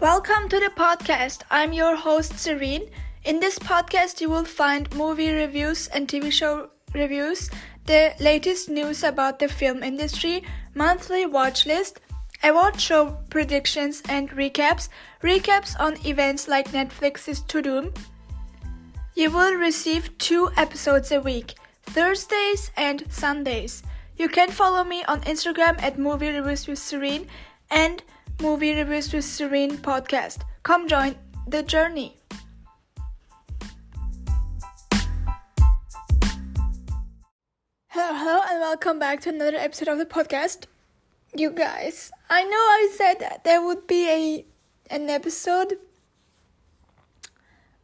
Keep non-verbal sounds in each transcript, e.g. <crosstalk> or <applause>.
Welcome to the podcast. I'm your host, Ceren. In this podcast, you will find movie reviews and TV show reviews, the latest news about the film industry, monthly watch list, award show predictions and recaps, recaps on events like Netflix's Tudum. You will receive two episodes a week, Thursdays and Sundays. You can follow me on Instagram at Movie Reviews with Ceren and Movie Reviews with Ceren podcast. Come join the journey. Hello, hello, and welcome back to another episode of the podcast. You guys, I know I said that there would be a an episode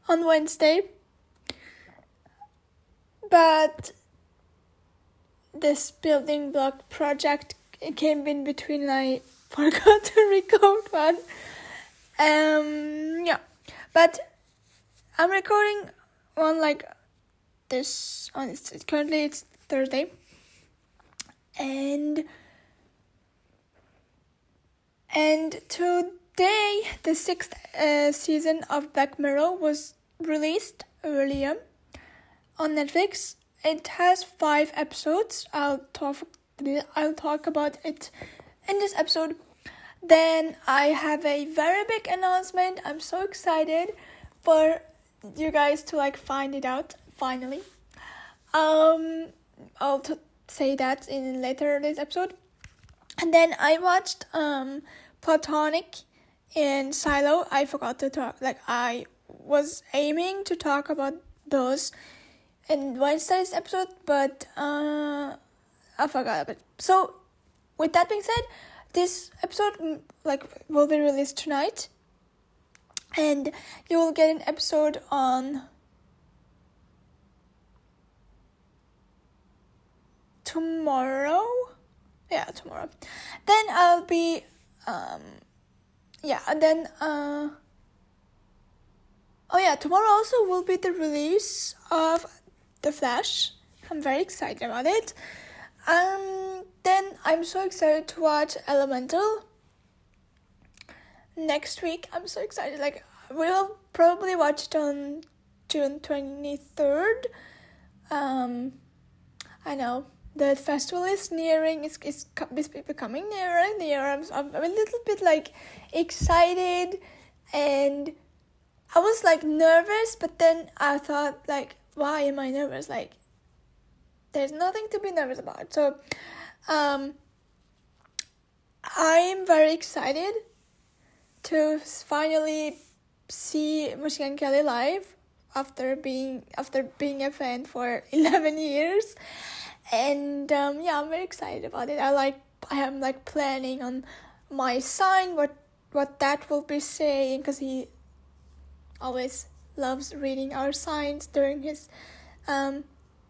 on Wednesday, but this building block project came in between I forgot to record one. Um, yeah, but I'm recording one like this on it's, currently it's Thursday, and and today the sixth uh, season of Black Mirror was released earlier on Netflix. It has five episodes. I'll talk. I'll talk about it in this episode. Then I have a very big announcement. I'm so excited for you guys to like find it out finally. Um, I'll t- say that in later this episode. And then I watched um Platonic and Silo. I forgot to talk. Like I was aiming to talk about those in Wednesday's episode, but uh, I forgot about. It. So, with that being said, this episode mm, like will be released tonight, and you will get an episode on tomorrow. Yeah, tomorrow. Then I'll be um yeah, and then uh Oh yeah, tomorrow also will be the release of The Flash. I'm very excited about it. Um then I'm so excited to watch Elemental. Next week, I'm so excited. Like we'll probably watch it on June 23rd. Um I know the festival is nearing it's, it's, it's becoming nearer and nearer I'm, I'm a little bit like excited and i was like nervous but then i thought like why am i nervous like there's nothing to be nervous about. So um i'm very excited to finally see Machine Gun Kelly live after being after being a fan for <laughs> 11 years. And um, yeah i'm very excited about it. I like i am like planning on my sign what what that will be saying because he always loves reading our signs during his um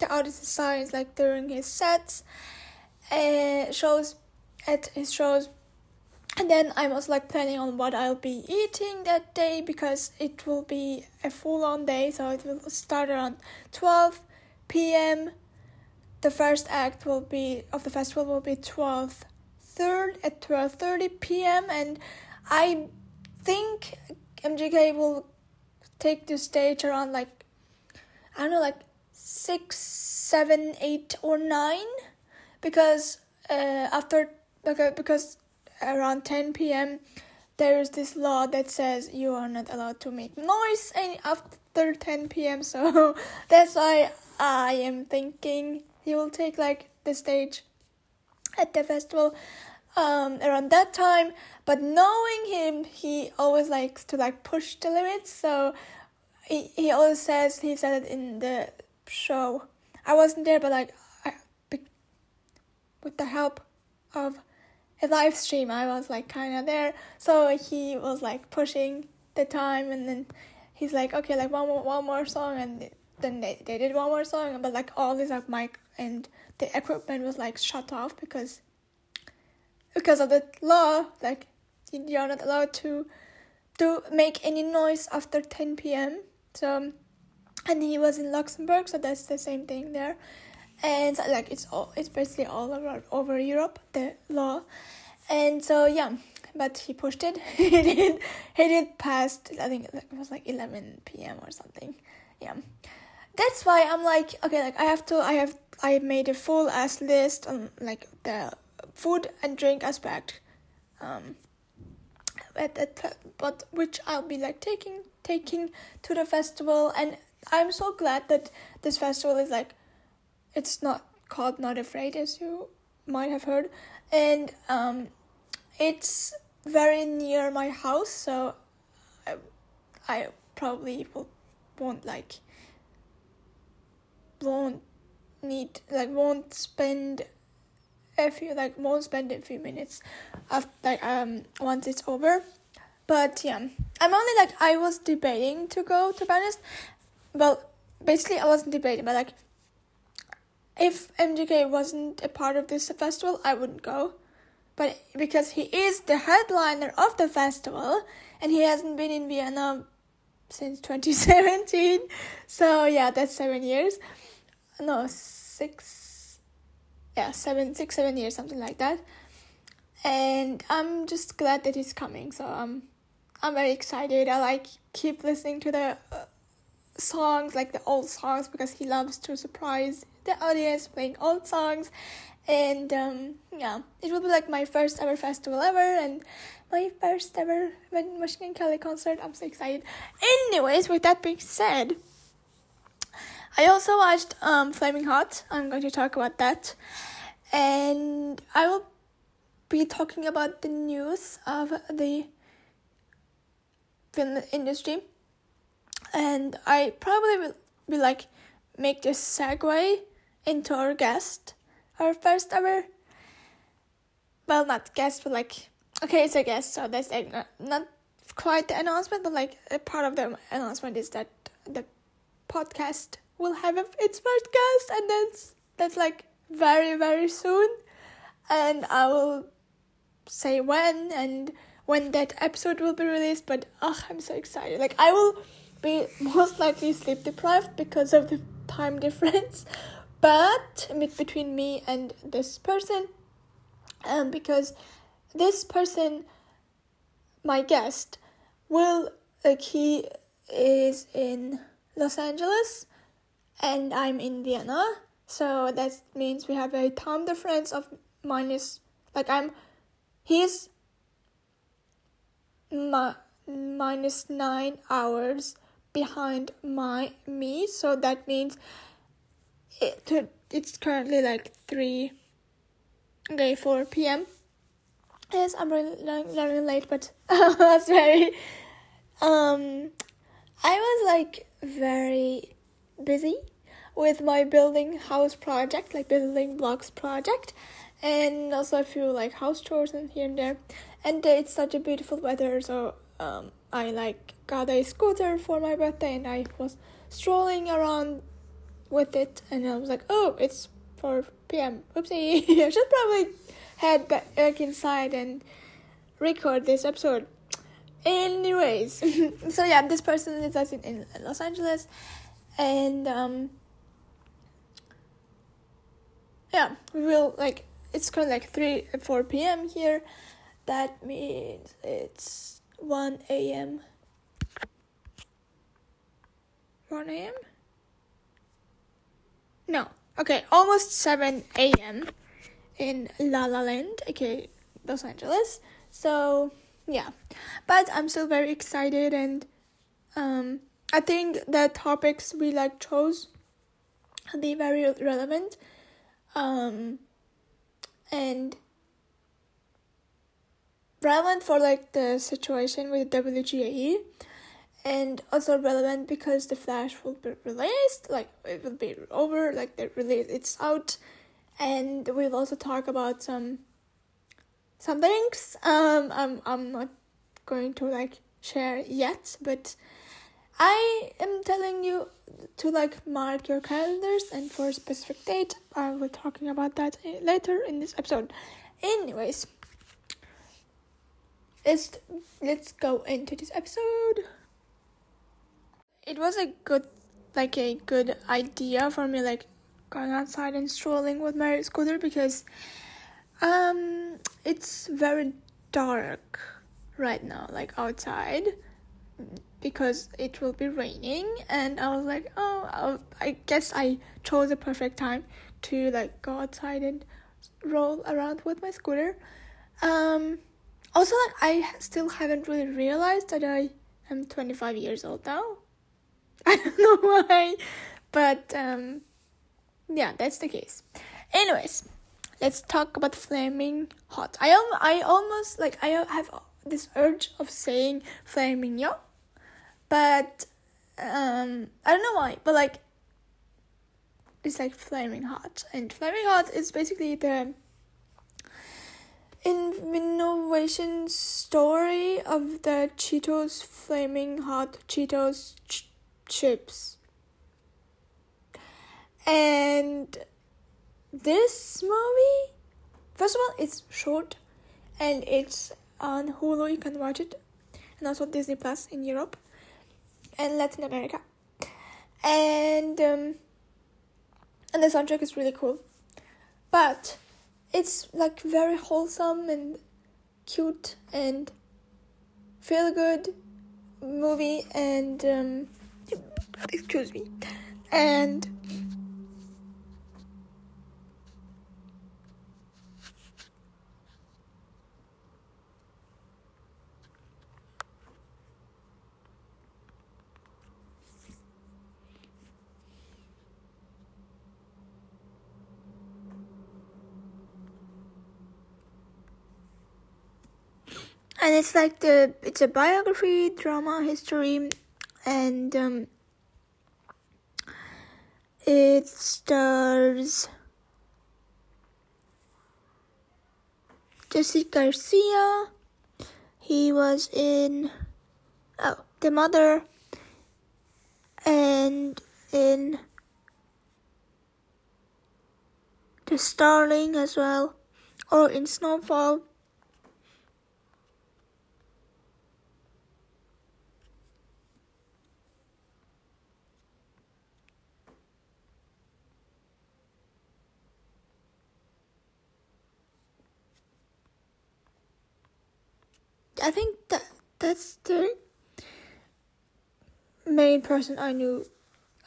the artist signs like during his sets uh, shows at his shows and then i'm also like planning on what i'll be eating that day because it will be a full on day so it will start around 12 p.m the first act will be of the festival will be 12th third at 12:30 p.m. and I think MGK will take the stage around like I don't know like six, seven, eight, or nine because uh, after because around 10 p.m. there is this law that says you are not allowed to make noise after 10 p.m. So <laughs> that's why I am thinking he will take like the stage at the festival um, around that time. But knowing him, he always likes to like push the limits. So he he always says he said it in the show. I wasn't there, but like I, with the help of a live stream, I was like kind of there. So he was like pushing the time, and then he's like, okay, like one more one more song, and then they, they did one more song, but like all this like mic and the equipment was like shut off because because of the law, like you're not allowed to to make any noise after 10 p.m. So, and he was in Luxembourg, so that's the same thing there, and like it's all it's basically all over over Europe the law, and so yeah but he pushed it. <laughs> He did he did past i think it was like 11 p.m or something. Yeah. That's why i'm like okay like i have to i have i made a full ass list on like the food and drink aspect um at, at, but which i'll be like taking taking to the festival and i'm so glad that this festival is like it's not called not afraid as you might have heard and um it's very near my house, so I, I probably will, won't like won't need like won't spend a few like won't spend a few minutes after like um once it's over. But yeah, I'm only like I was debating to go to be honest. Well, basically I wasn't debating, but like if MGK wasn't a part of this festival, I wouldn't go. But because he is the headliner of the festival and he hasn't been in Vienna since <laughs> 2017 so yeah that's seven years. No six yeah seven six seven years something like that. And i'm just glad that he's coming so i'm i'm very excited. I like keep listening to the uh, songs like the old songs because he loves to surprise the audience playing old songs and um, yeah, it will be like my first ever festival ever, and my first ever Machine Kelly concert. I'm so excited. Anyways, with that being said, I also watched um, Flaming Hot. I'm going to talk about that, and I will be talking about the news of the film industry, and I probably will be like make this segue into our guest our first ever well not guest but like okay it's a guest so that's like not, not quite the announcement but like a part of the announcement is that the podcast will have its first guest and that's that's like very very soon. And i will say when and when that episode will be released but oh i'm so excited. Like i will be most likely sleep deprived because of the time difference. <laughs> But between me and this person um, because this person my guest will like he is in los angeles and i'm in vienna. So that means we have a time difference of minus like i'm he's my minus nine hours behind my me. So that means it it's currently like 3 okay 4 p.m yes i'm running, running late but <laughs> that's very um i was like very busy with my building house project like building blocks project and also a few like house chores and here and there. And it's such a beautiful weather so um i like got a scooter for my birthday and i was strolling around with it, and I was like, oh, it's 4 p.m. Oopsie, <laughs> I should probably head back inside and record this episode. Anyways, <laughs> so yeah, this person is in, in Los Angeles, and um, yeah, we will like it's kind of like 3 4 p.m. here. That means it's 1 a.m. 1 a.m. No. Okay, almost 7 a.m. in La La Land, okay, Los Angeles. So, yeah. But I'm still very excited and um I think the topics we like chose they very relevant. Um and relevant for like the situation with WGAE and also relevant because the flash will be released like it will be over like the release it's out. And we'll also talk about some some things. Um i'm i'm not going to like share yet but i am telling you to like mark your calendars and for a specific date i will be talking about that later in this episode. Anyways let's let's go into this episode it was a good like a good idea for me like going outside and strolling with my scooter because Um, it's very dark right now, like outside, because it will be raining, and I was like, oh, I'll, I guess I chose the perfect time to like go outside and roll around with my scooter. Um, also, like I still haven't really realized that I am 25 years old now. <laughs> I don't know why, but um, yeah, that's the case. Anyways, let's talk about flaming hot. I am I almost like I have this urge of saying flaming young, but um, I don't know why, but like it's like flaming hot, and flaming hot is basically the innovation story of the Cheetos flaming hot Cheetos ch- chips. And this movie, first of all, it's short and it's on Hulu. You can watch it, and also Disney Plus in Europe and Latin America. And um, and the soundtrack is really cool, but it's like very wholesome and cute and feel good movie and um, excuse me and and it's like the it's a biography drama history and um, it stars Jesse Garcia. He was in oh the mother and in the Starling as well, or in Snowfall. I think that that's the main person I knew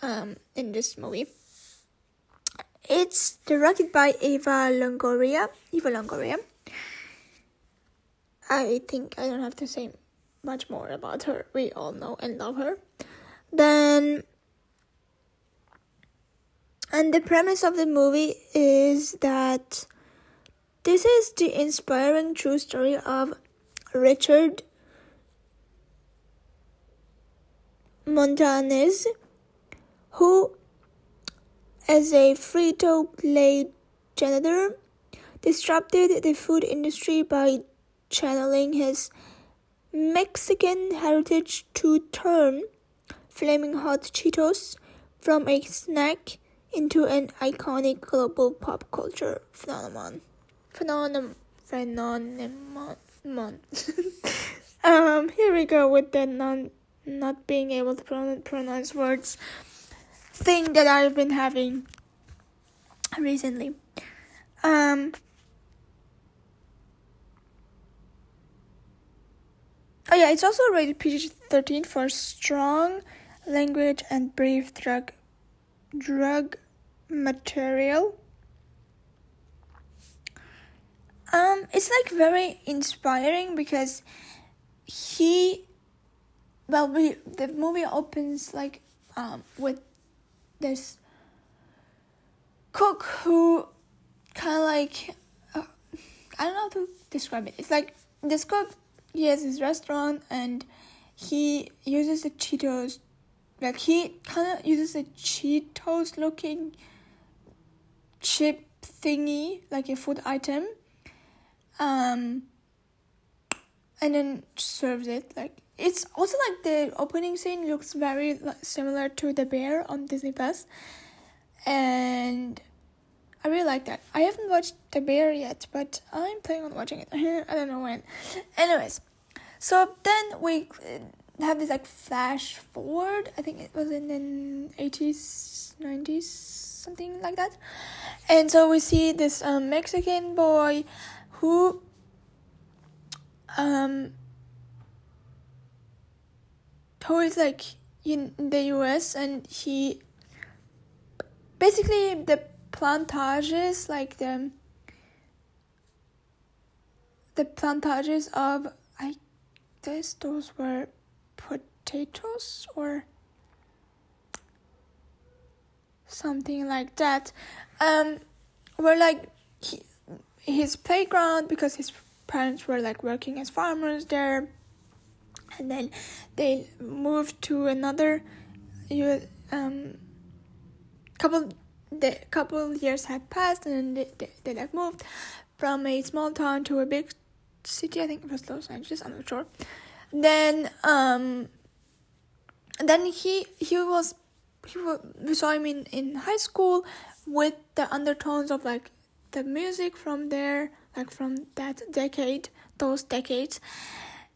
um, in this movie. It's directed by Eva Longoria. Eva Longoria. I think I don't have to say much more about her. We all know and love her. Then, and the premise of the movie is that this is the inspiring true story of Richard Montanez, who, as a Frito-Lay janitor, disrupted the food industry by channeling his Mexican heritage to turn flaming hot Cheetos from a snack into an iconic global pop culture phenomenon. Phenomenon. Phenomenon month. <laughs> um, here we go with the non not being able to pronounce, pronounce words thing that I've been having recently. Um, oh yeah, it's also rated PG thirteen for strong language and brief drug drug material. Um, it's like very inspiring because he, well, we the movie opens like um with this cook who kind of like uh, I don't know how to describe it. It's like this cook he has his restaurant and he uses the Cheetos like he kind of uses a Cheetos looking chip thingy like a food item um, and then serves it like it's also like the opening scene looks very similar to the bear on Disney Plus, and I really like that. I haven't watched the bear yet, but I'm planning on watching it. <laughs> I don't know when. Anyways, so then we have this like flash forward. I think it was in the eighties, nineties, something like that. And so we see this um, Mexican boy who um who is like in the US and he basically the plantages like the the plantages of I guess those were potatoes or something like that um were like he, his playground because his parents were like working as farmers there. And then they moved to another um couple the couple years had passed and they, they, they like moved from a small town to a big city. I think it was los angeles i'm not sure. Then um then he he was he was, we saw him in in high school with the undertones of like the music from there like from that decade those decades.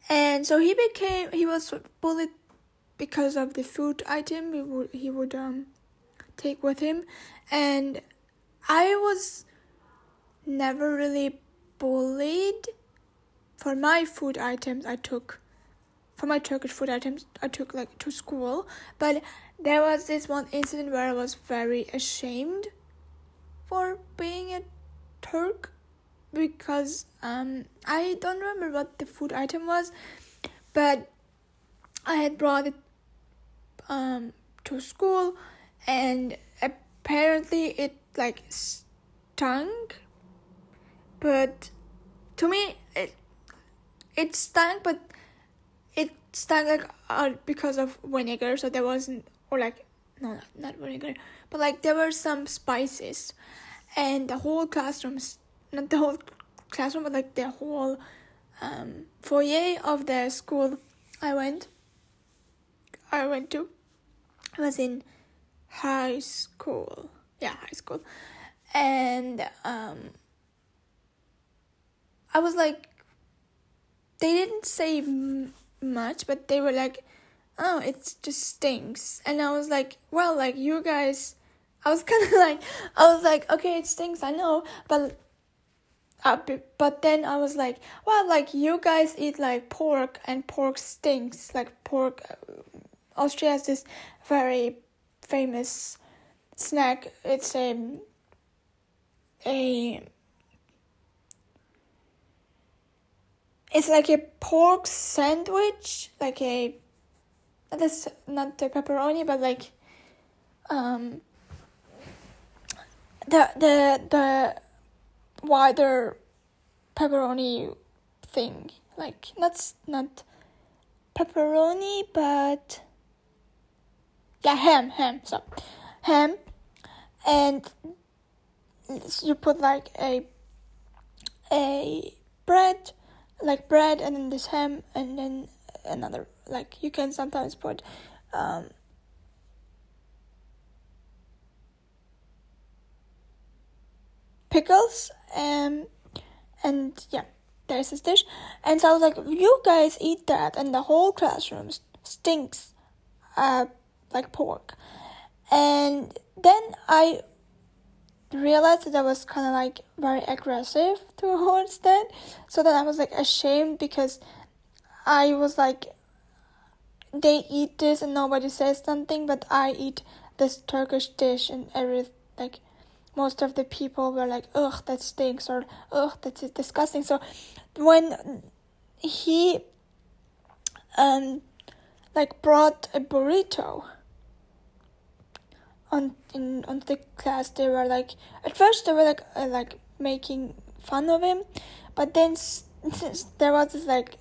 And so he became he was bullied because of the food item he would he would um take with him. And i was never really bullied for my food items i took for my turkish food items i took like to school. But there was this one incident where i was very ashamed for being a turk because um I don't remember what the food item was, but I had brought it um to school and apparently it like stunk but to me it it stunk but it stunk like uh, because of vinegar so there wasn't or like no not, not vinegar but like there were some spices and the whole classroom not the whole classroom, but like the whole um, foyer of the school I went. I went to. I was in high school. Yeah, high school, and um, I was like, they didn't say much, but they were like, oh, it just stinks, and I was like, well, like you guys. I was <laughs> kind of like, I was like, okay, it stinks, I know, but uh, but then I was like, well, like you guys eat like pork and pork stinks. Like pork, uh, Austria has this very famous snack. It's a a it's like a pork sandwich, like a that's not the pepperoni, but like um the the the wider pepperoni thing. Like not not pepperoni, but yeah, ham, ham. So ham, and you put like a a bread, like bread, and then this ham, and then another. Like you can sometimes put um, pickles and and yeah there's this dish. And so i was like you guys eat that and the whole classroom stinks uh like pork. And then i realized that i was kind of like very aggressive <laughs> towards that. So then i was like ashamed because i was like they eat this and nobody says something but i eat this turkish dish and every like most of the people were like, ugh, that stinks, or ugh, that's disgusting. So when he um like brought a burrito on in on the class, they were like at first they were like uh, like making fun of him, but then <laughs> since there was this like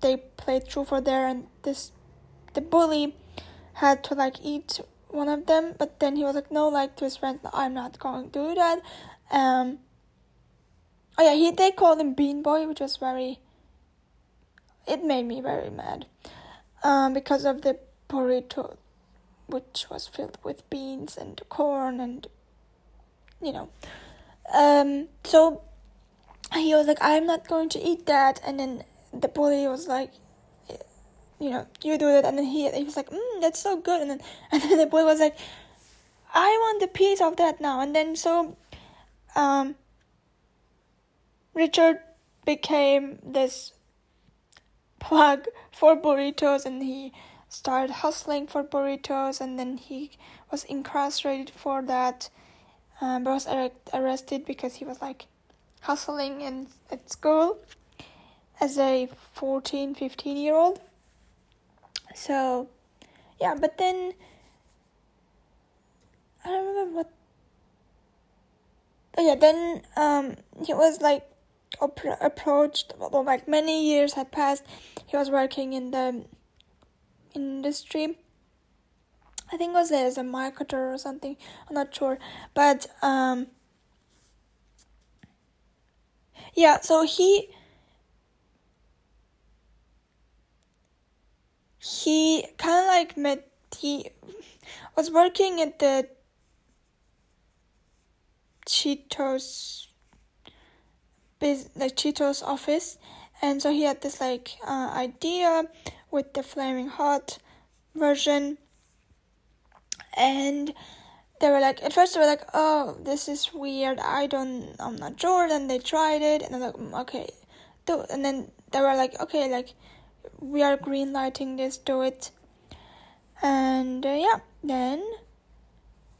they played truth or dare, and this the bully had to like eat one of them, but then he was like, no, like to his friends, I'm not going to do that. Um, oh yeah, he they called him Bean Boy, which was very. It made me very mad, um, because of the burrito, which was filled with beans and corn and, you know, um. So, he was like, I'm not going to eat that, and then the bully was like, you know, you do it. And then he, he was like, mm, that's so good. And then, <laughs> and then the boy was like, I want a piece of that now. And then so, um, Richard became this plug for burritos and he started hustling for burritos and then he was incarcerated for that um, was arrested because he was like hustling in at school as a 14 15 year old so yeah but then i don't remember what oh yeah then um he was like approached well, like many years had passed. He was working in the industry. I think it was as a marketer or something. I'm not sure. But um yeah so he he kind of like met he was working at the cheetos the cheetos office and so he had this like uh, idea with the flaming hot version. And they were like at first they were like oh this is weird. I don't i'm not sure. Then they tried it and they're like mm, okay. And then they were like okay like we are green lighting this do it and uh, yeah then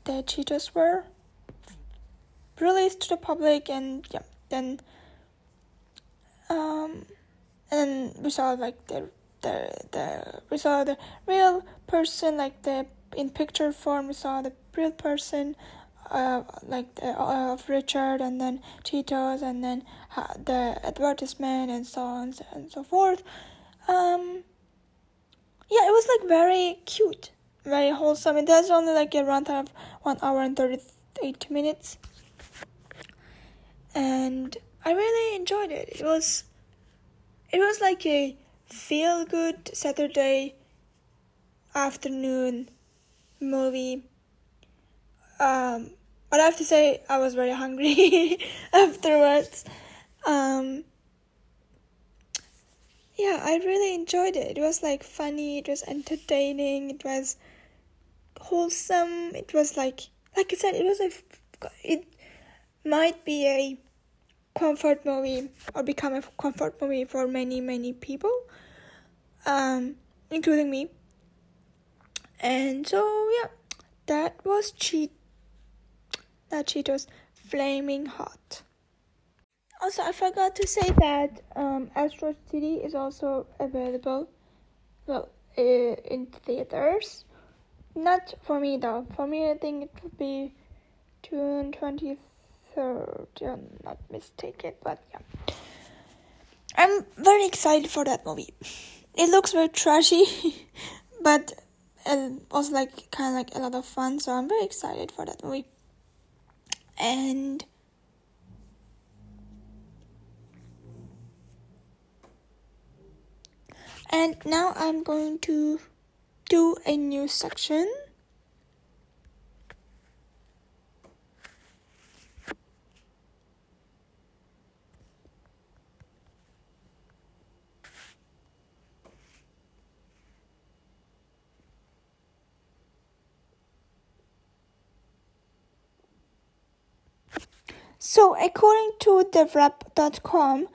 the cheetos were released to the public and yeah then um and we saw like the the the we saw the real person like the in picture form we saw the real person uh, like the, uh, of Richard and then Cheetos and then uh, the advertisement and so on and so forth. Um, yeah, it was like very cute, very wholesome. It has only like a runtime of one hour and thirty eight minutes, and I really enjoyed it. It was, it was like a feel good Saturday afternoon movie. Um, but I have to say, I was very hungry <laughs> afterwards. Um, yeah, I really enjoyed it. It was like funny, it was entertaining, it was wholesome. It was like, like I said, it was a, it might be a comfort movie or become a comfort movie for many, many people, um, including me. And so, yeah, that was cheat. That Cheetos flaming hot. Also, I forgot to say that um, Asteroid City is also available, well, uh, in theaters. Not for me though. For me, I think it will be June twenty third. I'm not mistaken, but yeah. I'm very excited for that movie. It looks very trashy, <laughs> but it was like kind of like a lot of fun. So I'm very excited for that movie. And and now I'm going to do a new section. So, according to TheWrap.com,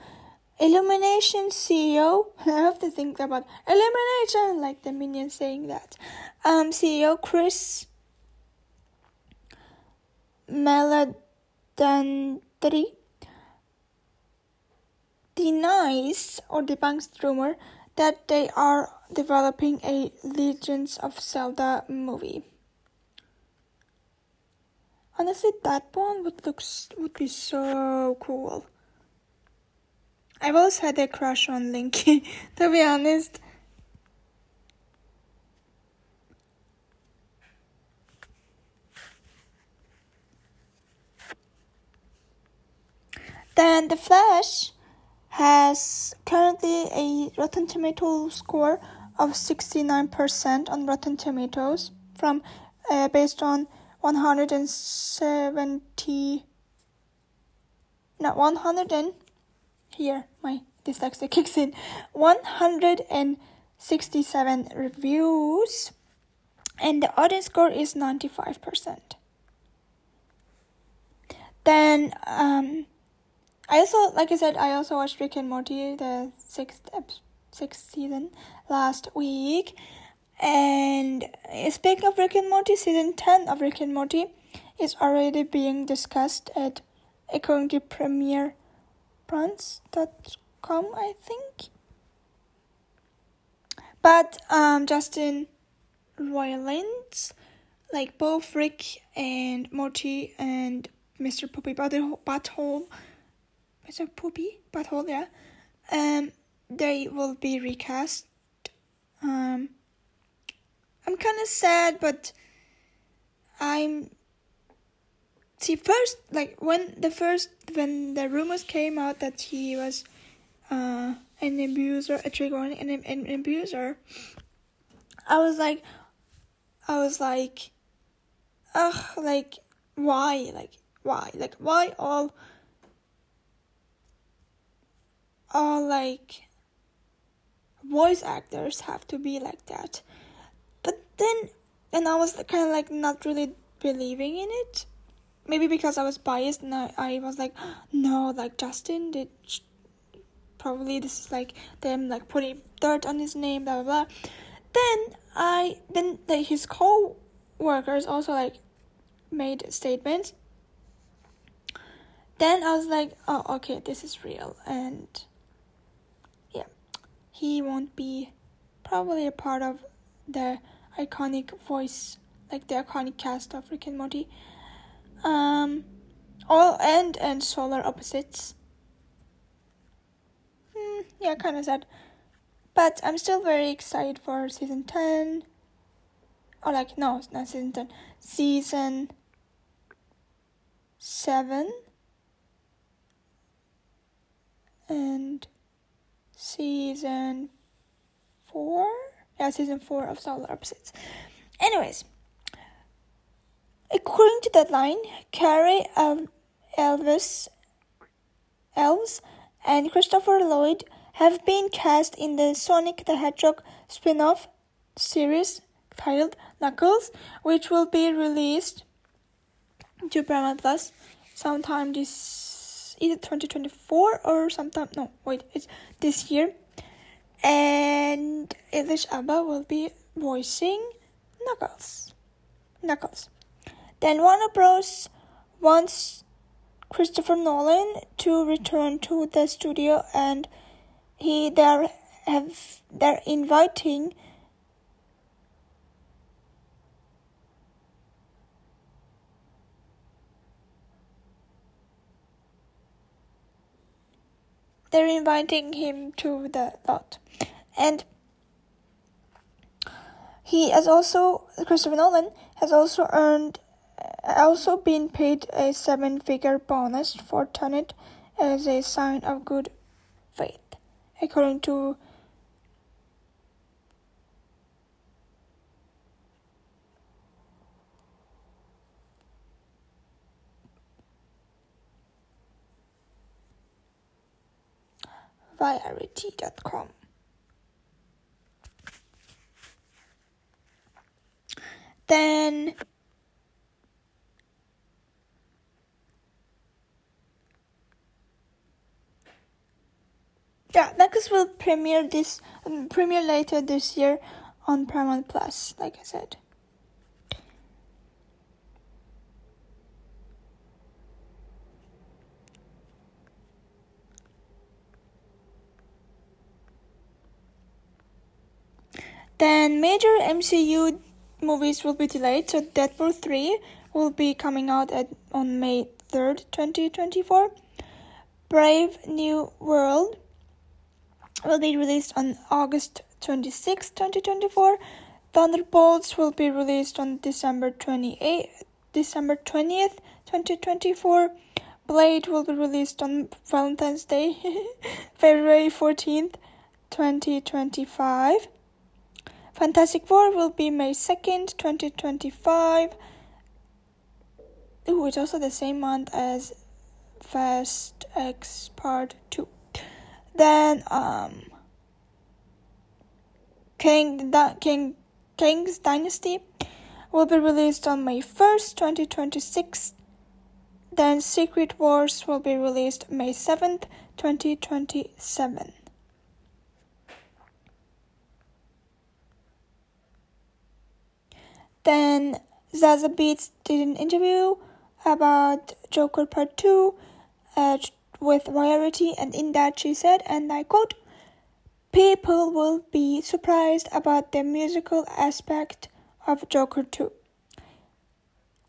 Illumination CEO, <laughs> I have to think about Illumination, like the minion saying that. Um, CEO Chris Meledandri denies or debunks the rumor that they are developing a Legends of Zelda movie. Honestly, that one would look would be so cool. I've always had a crush on Link, <laughs> to be honest. Then The Flash has currently a Rotten Tomato score of 69% on Rotten Tomatoes from uh, based on 170 not 100 and here my dyslexia kicks in 167 reviews, and the audience score is 95%. Then, um, I also, like I said, I also watched Rick and Morty, the sixth sixth season, last week. And speaking of Rick and Morty, season 10 of Rick and Morty is already being discussed at according to premierbrunch.com, I think. But um, Justin Roiland, like both Rick and Morty and Mr. Poopy Butthole Mr. Poopy Butthole, yeah, um, they will be recast. Um, I'm kind of sad, but I'm see first like when the first when the rumors came out that he was uh an abuser a trigger an, an, an abuser i was like i was like ugh like why like why like why all all like voice actors have to be like that? But then and i was kind of like not really believing in it maybe because I was biased and I, I was like, <gasps> no, like Justin did. Probably this is like them like putting dirt on his name, blah blah blah. Then I then like his co-workers also like made statements. Then I was like, oh okay, this is real, and yeah, he won't be probably a part of the iconic voice, like the iconic cast of Rick and Morty um, all and and solar opposites. Hmm, yeah, kind of sad. But I'm still very excited for season 10. Or, like, no, not season 10. Season 7. And season 4? Yeah, season 4 of Solar Opposites. Anyways. According to that Deadline, Cary Elvis, Elwes and Christopher Lloyd have been cast in the Sonic the Hedgehog spin-off series titled Knuckles, which will be released to Paramount Plus sometime this either 2024 or sometime no wait it's this year and Idris Elba will be voicing Knuckles. Knuckles. Then Warner Bros. wants Christopher Nolan to return to the studio, and he there have they're inviting. They're inviting him to the lot, and he has also Christopher Nolan has also earned also been paid a seven figure bonus for Tenet as a sign of good faith, according to Variety.com. Then yeah, Knuckles will premiere this um, premiere later this year on Paramount Plus, like I said. Then major MCU movies will be delayed, so Deadpool 3 will be coming out at on May 3rd, 2024. Brave New World will be released on August 26, 2024. Thunderbolts will be released on December 28, December 20th, 2024. Blade will be released on Valentine's Day, <laughs> February 14th, 2025. Fantastic Four will be May 2nd, 2025. Ooh, it's also the same month as Fast X Part 2. Then, um, King King King's Dynasty will be released on May 1st, 2026. Then Secret Wars will be released May 7th, 2027. Then Zazie Beetz did an interview about Joker Part 2 uh, with Variety, and in that she said, and I quote, People will be surprised about the musical aspect of Joker 2.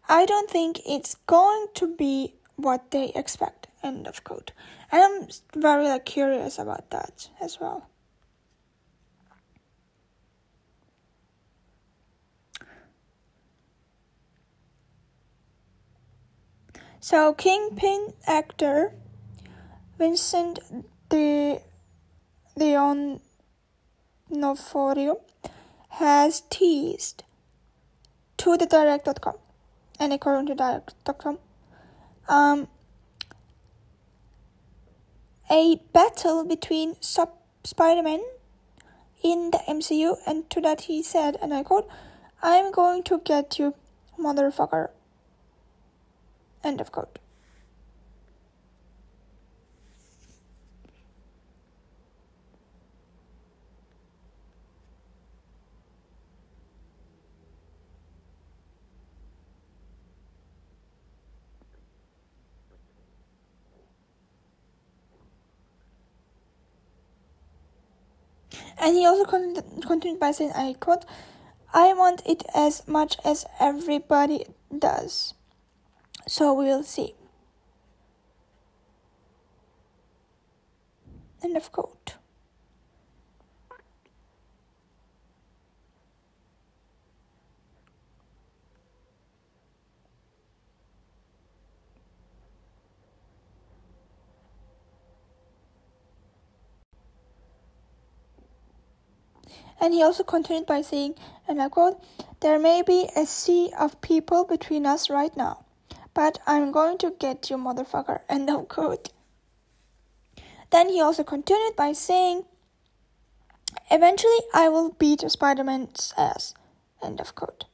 I don't think it's going to be what they expect. End of quote. And I'm very like, curious about that as well. So Kingpin actor Vincent De D'Onofrio has teased to the direct.com and according to direct.com um, a battle between Spider-Man in the MCU and to that he said and I quote I'm going to get you motherfucker End of quote. And he also continued by saying, I quote, I want it as much as everybody does. So we'll see. End of quote. And he also continued by saying, and I quote, There may be a sea of people between us right now. But I'm going to get you, motherfucker. End of quote. Then he also continued by saying, Eventually I will beat Spider Man's ass. End of quote.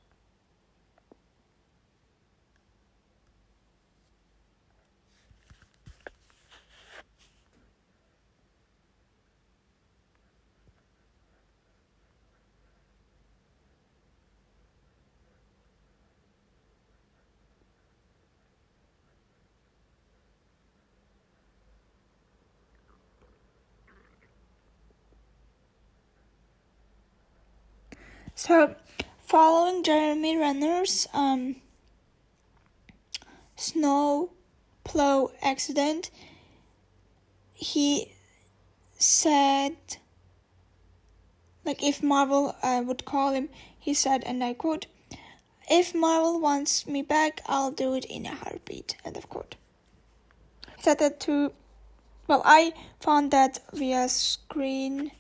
So, following Jeremy Renner's um, snow plow accident, he said, like if Marvel uh, would call him, he said, and I quote, if Marvel wants me back, I'll do it in a heartbeat. End of quote. Said that to, well, I found that via screen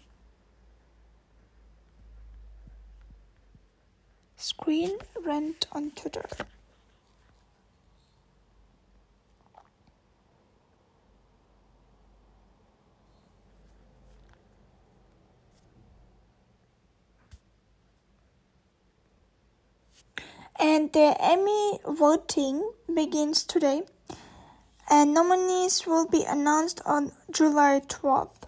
Screen Rant on Twitter. And the Emmy voting begins today, and nominees will be announced on July 12th.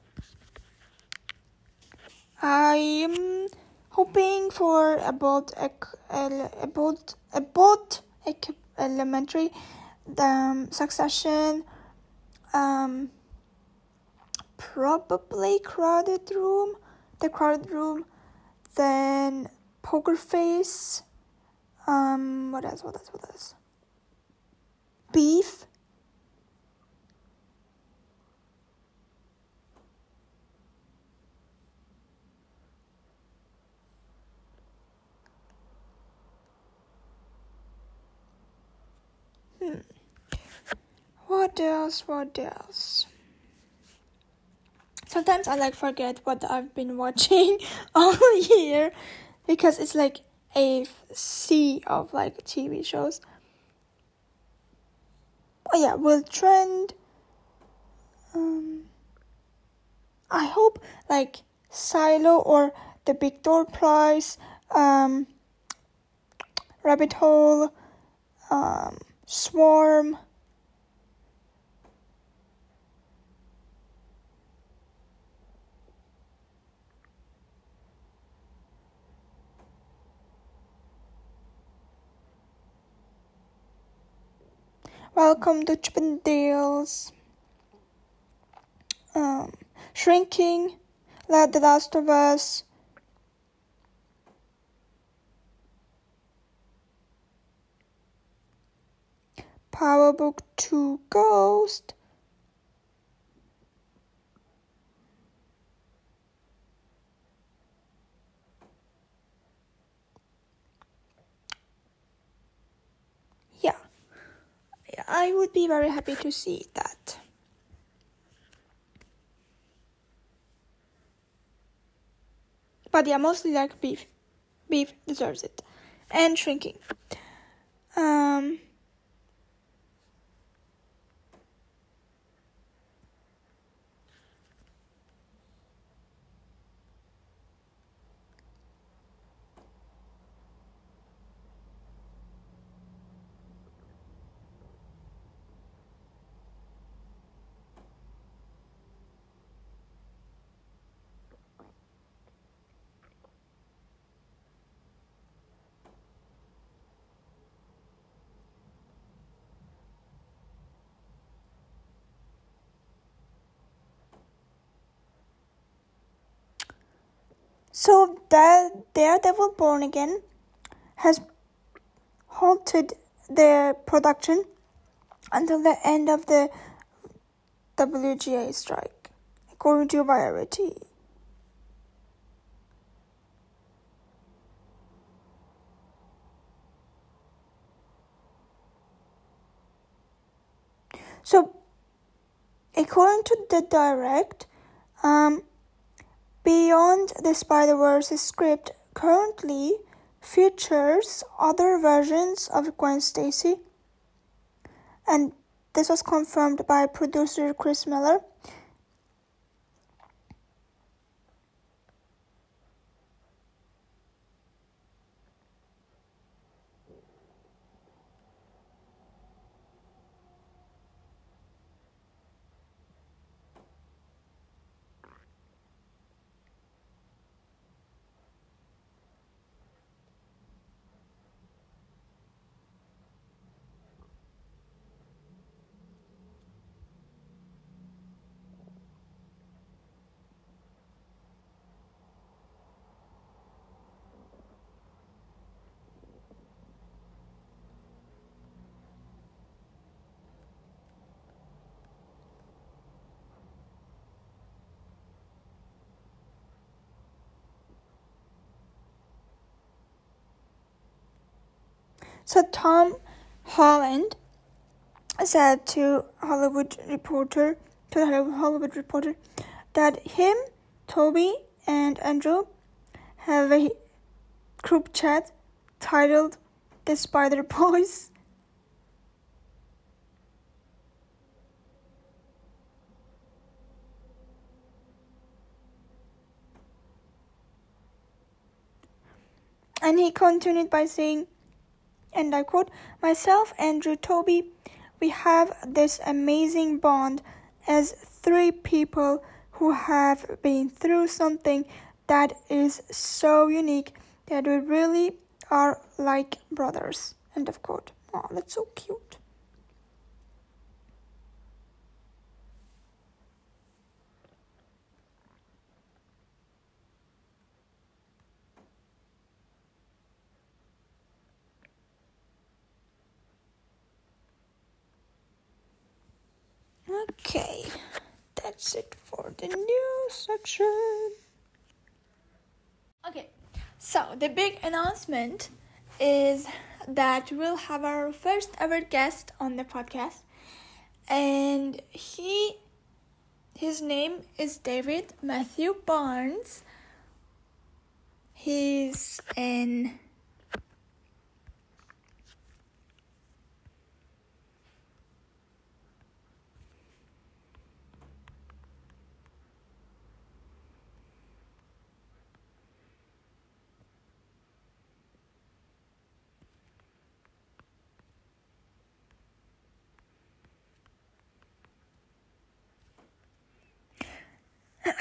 I am hoping for Abbott a boat Abbott elementary um, succession um, probably crowded room the crowded room then poker face um what else what else what else? Beef Hmm. What else? What else? Sometimes I like forget what I've been <laughs> watching <laughs> all year because it's like a sea of like TV shows. Oh yeah, Will Trent. Um, I hope like Silo or The Big Door Prize, um, Rabbit Hole, um, Swarm. Welcome to Chippendales. Um, Shrinking, Let The Last of Us. Power Book 2 Ghost. Yeah. I would be very happy to see that. But yeah, mostly like beef. Beef deserves it. And shrinking. Um So that Daredevil Born Again has halted their production until the end of the WGA strike, according to Variety. So, according to the direct, um, Beyond the Spider-Verse script currently features other versions of Gwen Stacy, and this was confirmed by producer Chris Miller. So Tom Holland said to Hollywood Reporter to the Hollywood Reporter that him, Tobey, and Andrew have a group chat titled "The Spider Boys." <laughs> And he continued by saying, and I quote, Myself, Andrew, Tobey, we have this amazing bond as three people who have been through something that is so unique that we really are like brothers. End of quote. Oh, that's so cute. Okay, that's it for the news section. Okay, so the big announcement is that we'll have our first ever guest on the podcast, and he his name is David Matthew Barnes. He's an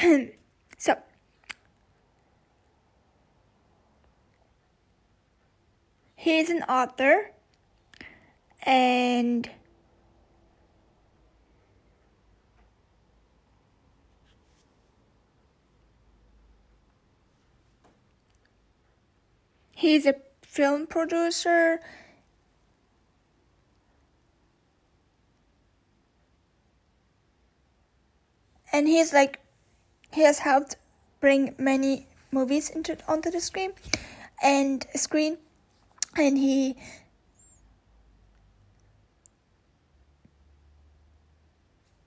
<coughs> so he's an author and he's a film producer and he's like he has helped bring many movies into onto the screen and screen and he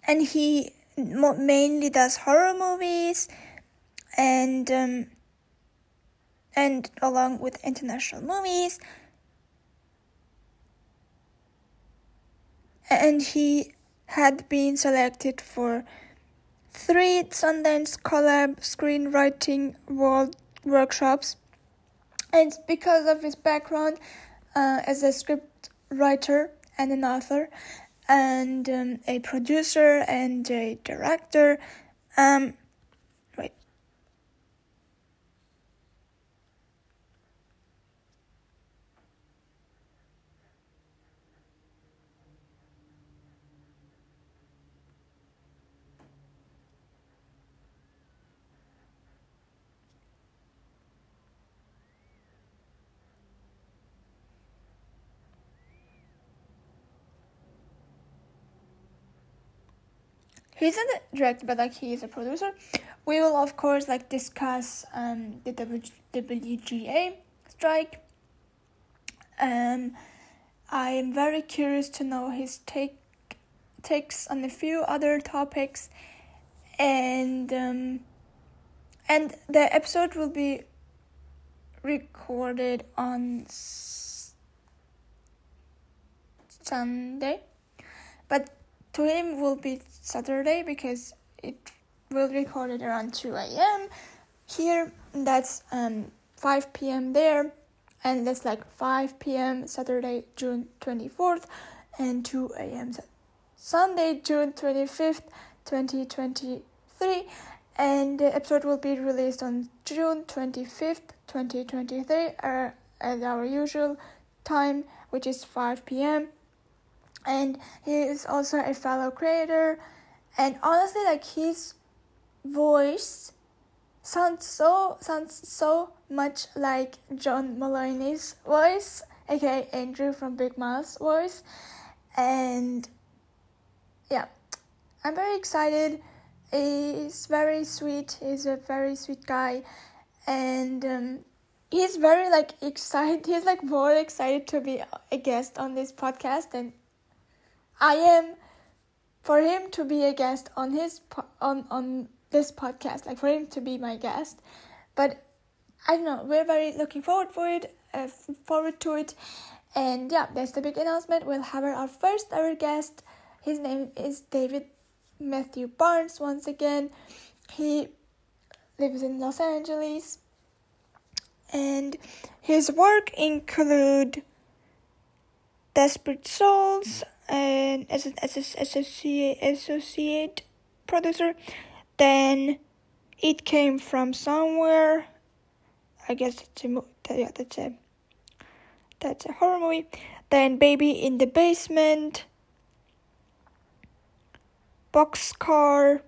and he mainly does horror movies and um, and along with international movies. And he had been selected for three Sundance collab screenwriting world workshops and because of his background uh, as a script writer and an author and um, a producer and a director. Um, wait. He's a director, but like he is a producer. We will of course like discuss um the WGA strike. Um, I am very curious to know his take takes on a few other topics, and um, and the episode will be recorded on Sunday, but to him will be Saturday because it will record it around 2 a.m. here. That's um 5 p.m. there, and that's like 5 p.m. Saturday, June 24th, and 2 a.m. Sunday, June 25th, 2023. And the episode will be released on June 25th, 2023, uh, at our usual time, which is 5 p.m and he is also a fellow creator. And honestly like his voice sounds so sounds so much like John Mulaney's voice aka Andrew from Big Mouth's voice. And yeah I'm very excited. He's very sweet. He's a very sweet guy. And um, he's very like <laughs> excited. He's like more excited to be a guest on this podcast than I am for him to be a guest on his on on this podcast, like for him to be my guest. But I don't know. We're very looking forward for it, uh, forward to it, and yeah, that's the big announcement. We'll have our, our first ever guest. His name is David Matthew Barnes. Once again, he lives in Los Angeles, and his work include Desperate Souls and as an associate associate producer. Then it came from somewhere. I guess it's a yeah that's a that's a horror movie. Then Baby in the Basement, Boxcar.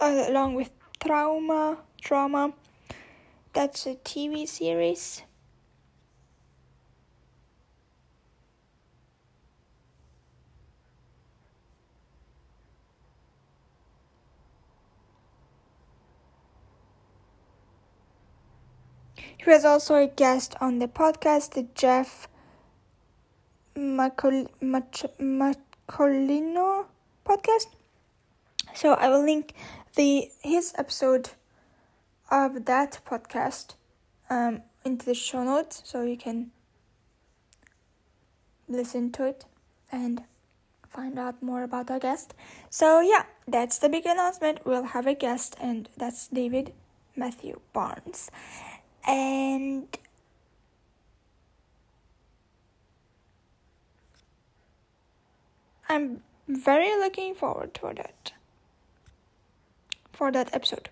Uh, along with Trauma, Trauma. That's a TV series. He was also a guest on the podcast, the Jeff Macolino podcast. So I will link the his episode of that podcast um, into the show notes so you can listen to it and find out more about our guest. So yeah, that's the big announcement. We'll have a guest and that's David Matthew Barnes. And I'm very looking forward to that for that episode.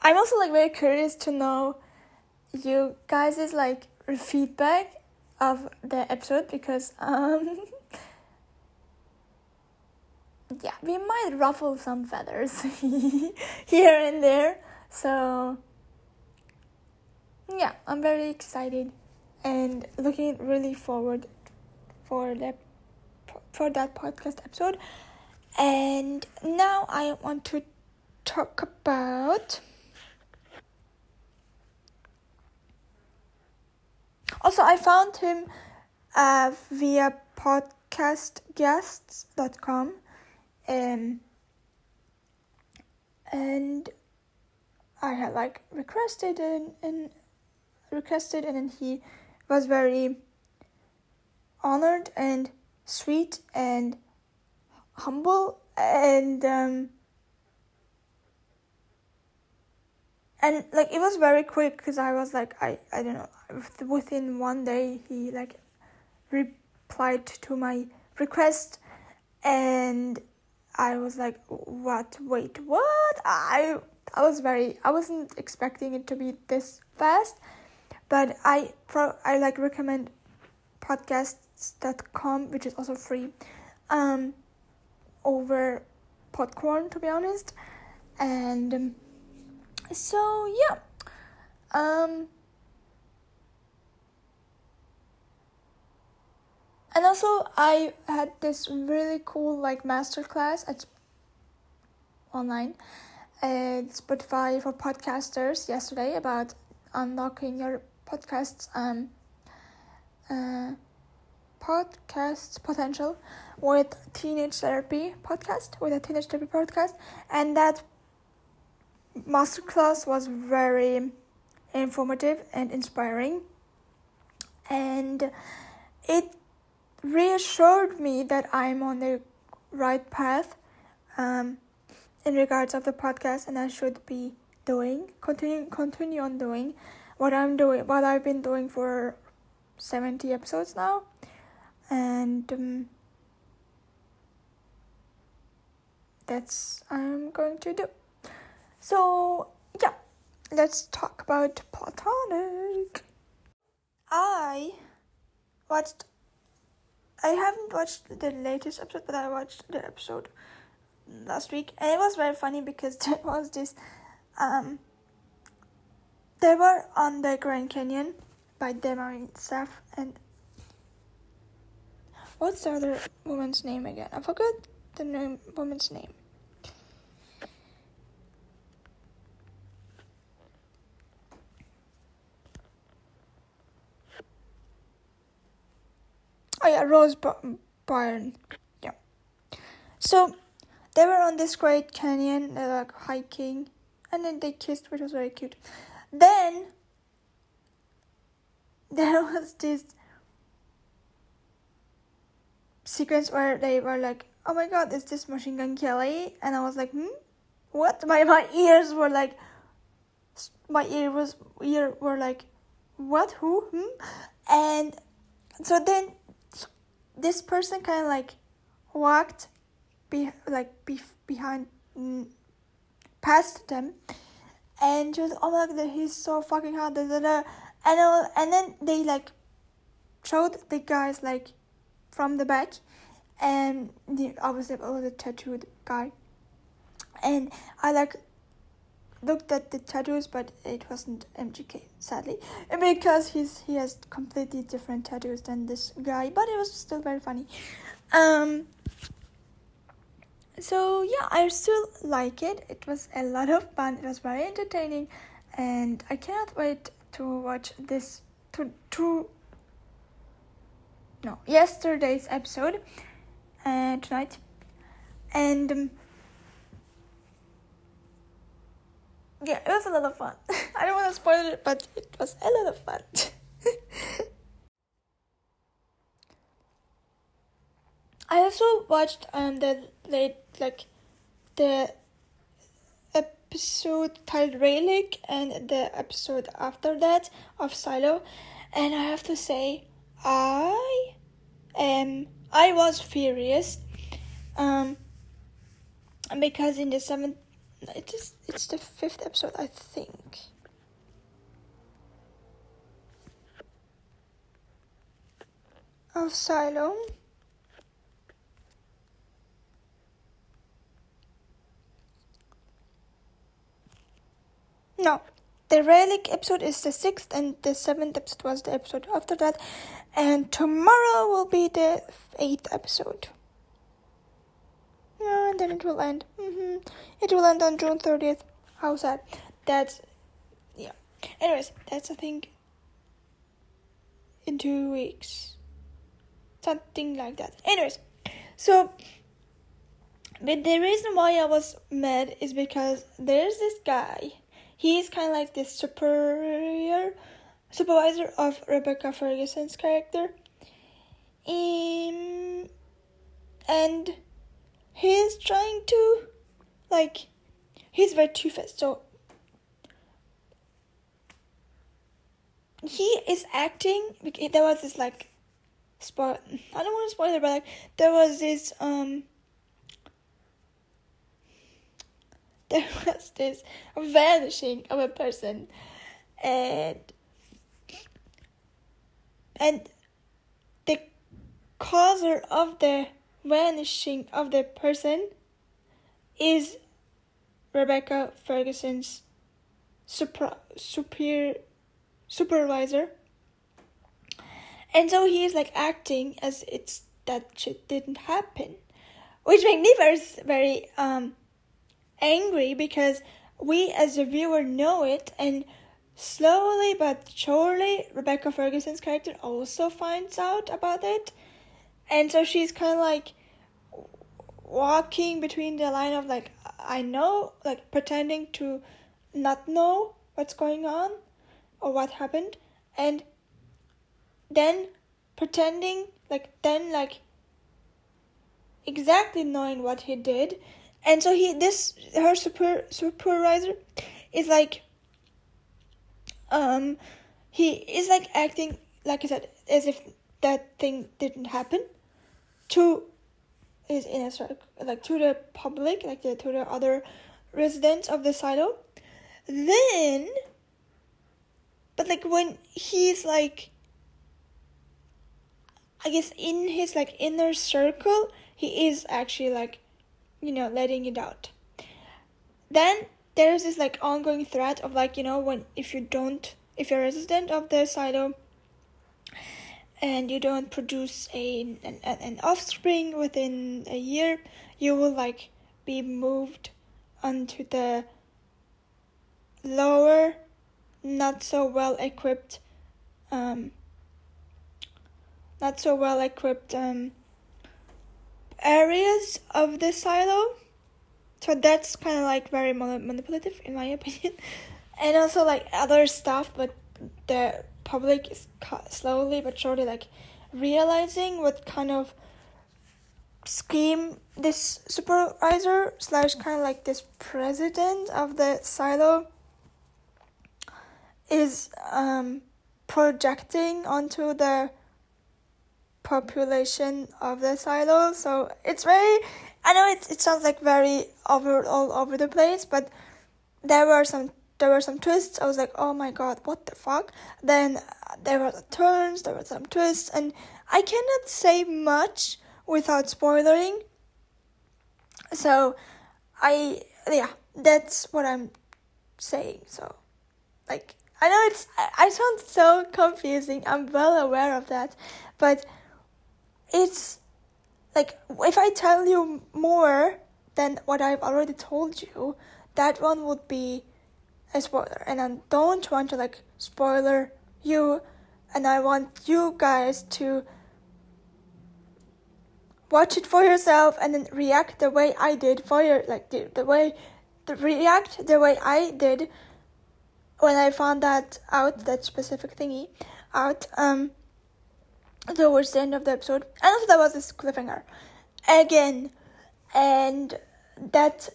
I'm also like very curious to know you guys' like feedback of the episode because um <laughs> yeah we might ruffle some feathers <laughs> here and there so yeah i'm very excited and looking really forward for the for that podcast episode and now i want to talk about Also, I found him uh, via podcastguests.com um, and I had like requested and, and requested and then he was very honored and sweet and humble and um, and like it was very quick because I was like I I don't know within one day he like replied to my request and I was like what wait what? I I was very I wasn't expecting it to be this fast but I pro I like recommend podcasts.com which is also free. Um over popcorn to be honest. And um, so yeah. Um and also i had this really cool like master class at online at spotify for podcasters yesterday about unlocking your podcasts um uh podcast potential with teenage therapy podcast with a teenage therapy podcast. And that masterclass was very informative and inspiring. And it reassured me that I'm on the right path um, in regards of the podcast and I should be doing continue continue on doing what I'm doing what I've been doing for 70 episodes now and um, that's I'm going to do so, yeah, let's talk about Platonic. I watched. I haven't watched the latest episode, but I watched the episode last week, and it was very funny because <laughs> there was this. Um, they were on the Grand Canyon by Demarin Saf and what's the other woman's name again? I forgot the name woman's name. Oh yeah, Rose Byrne. Yeah. So they were on this great canyon, they're like hiking, and then they kissed, which was very cute. Then <laughs> there was this sequence where they were like, "Oh my God, is this Machine Gun Kelly?" And I was like, "Hmm, what?" <laughs> My my ears were like, my ear was ear were like, "What? Who? Hmm?" And so then this person kind of like walked be like be behind mm, past them and just oh my god he's so fucking hot da, da, da. and and then they like showed the guys like from the back and the obviously oh the tattooed guy and I like looked at the tattoos, but it wasn't MGK, sadly, because he's he has completely different tattoos than this guy. But it was still very funny. Um. So yeah, I still like it. It was a lot of fun. It was very entertaining, and I cannot wait to watch this to to. No, yesterday's episode, uh, tonight, and. Um, yeah, it was a lot of fun. <laughs> I don't want to spoil it, but it was a lot of fun. <laughs> I also watched um the late like the episode titled Relic and the episode after that of Silo, and I have to say, I am I was furious, um, because in the seventh, it is it's the fifth episode I think. Of Silo. No, the relic episode is the sixth, and the seventh episode was the episode after that, and tomorrow will be the eighth episode. Yeah, and then it will end. Mm-hmm. It will end on June thirtieth. How sad. That's yeah. Anyways, that's I think in two weeks, something like that. Anyways, so. But the reason why I was mad is because there's this guy He's kind of like the superior supervisor of Rebecca Ferguson's character. Um, and he's trying to, like, he's very two-faced. So he is acting. There was this like, spoil. I don't want to spoil it, but like there was this um <laughs> there was this vanishing of a person and and the causer of the vanishing of the person is Rebecca Ferguson's super, super supervisor. And so he is like acting as it's that shit didn't happen. Which made me very very um angry because we as a viewer know it and slowly but surely Rebecca Ferguson's character also finds out about it. And so she's kind of like walking between the line of like I know, like pretending to not know what's going on or what happened and then pretending like then like exactly knowing what he did and so he this her super supervisor is like um he is like acting like I said as if that thing didn't happen to is in a circle like to the public like the, to the other residents of the silo then but like when he's like I guess in his like inner circle he is actually like you know letting it out. Then there's this like ongoing threat of like you know when if you don't if you're resident of the silo and you don't produce a an, an offspring within a year you will like be moved onto the lower not so well equipped um not so well equipped um areas of the silo. So that's kind of like very manipulative in my <laughs> opinion. And also like other stuff, but the public is slowly but surely like realizing what kind of scheme this supervisor slash kind of like this president of the silo is um, projecting onto the population of the silo. So it's very, I know it, it sounds like very over all over the place, but there were some there were some twists. I was like, oh my god, what the fuck? Then there were the turns, there were some twists, and I cannot say much without spoiling. So, I yeah, that's what I'm saying. So, like I know it's I, I sound so confusing. I'm well aware of that, but it's like if I tell you more than what I've already told you, that one would be a spoiler. And I don't want to like spoiler you, and I want you guys to watch it for yourself and then react the way I did for your like the, the way the react the way I did when I found that out that specific thingy out um towards the end of the episode. And also, there was this cliffhanger again, and that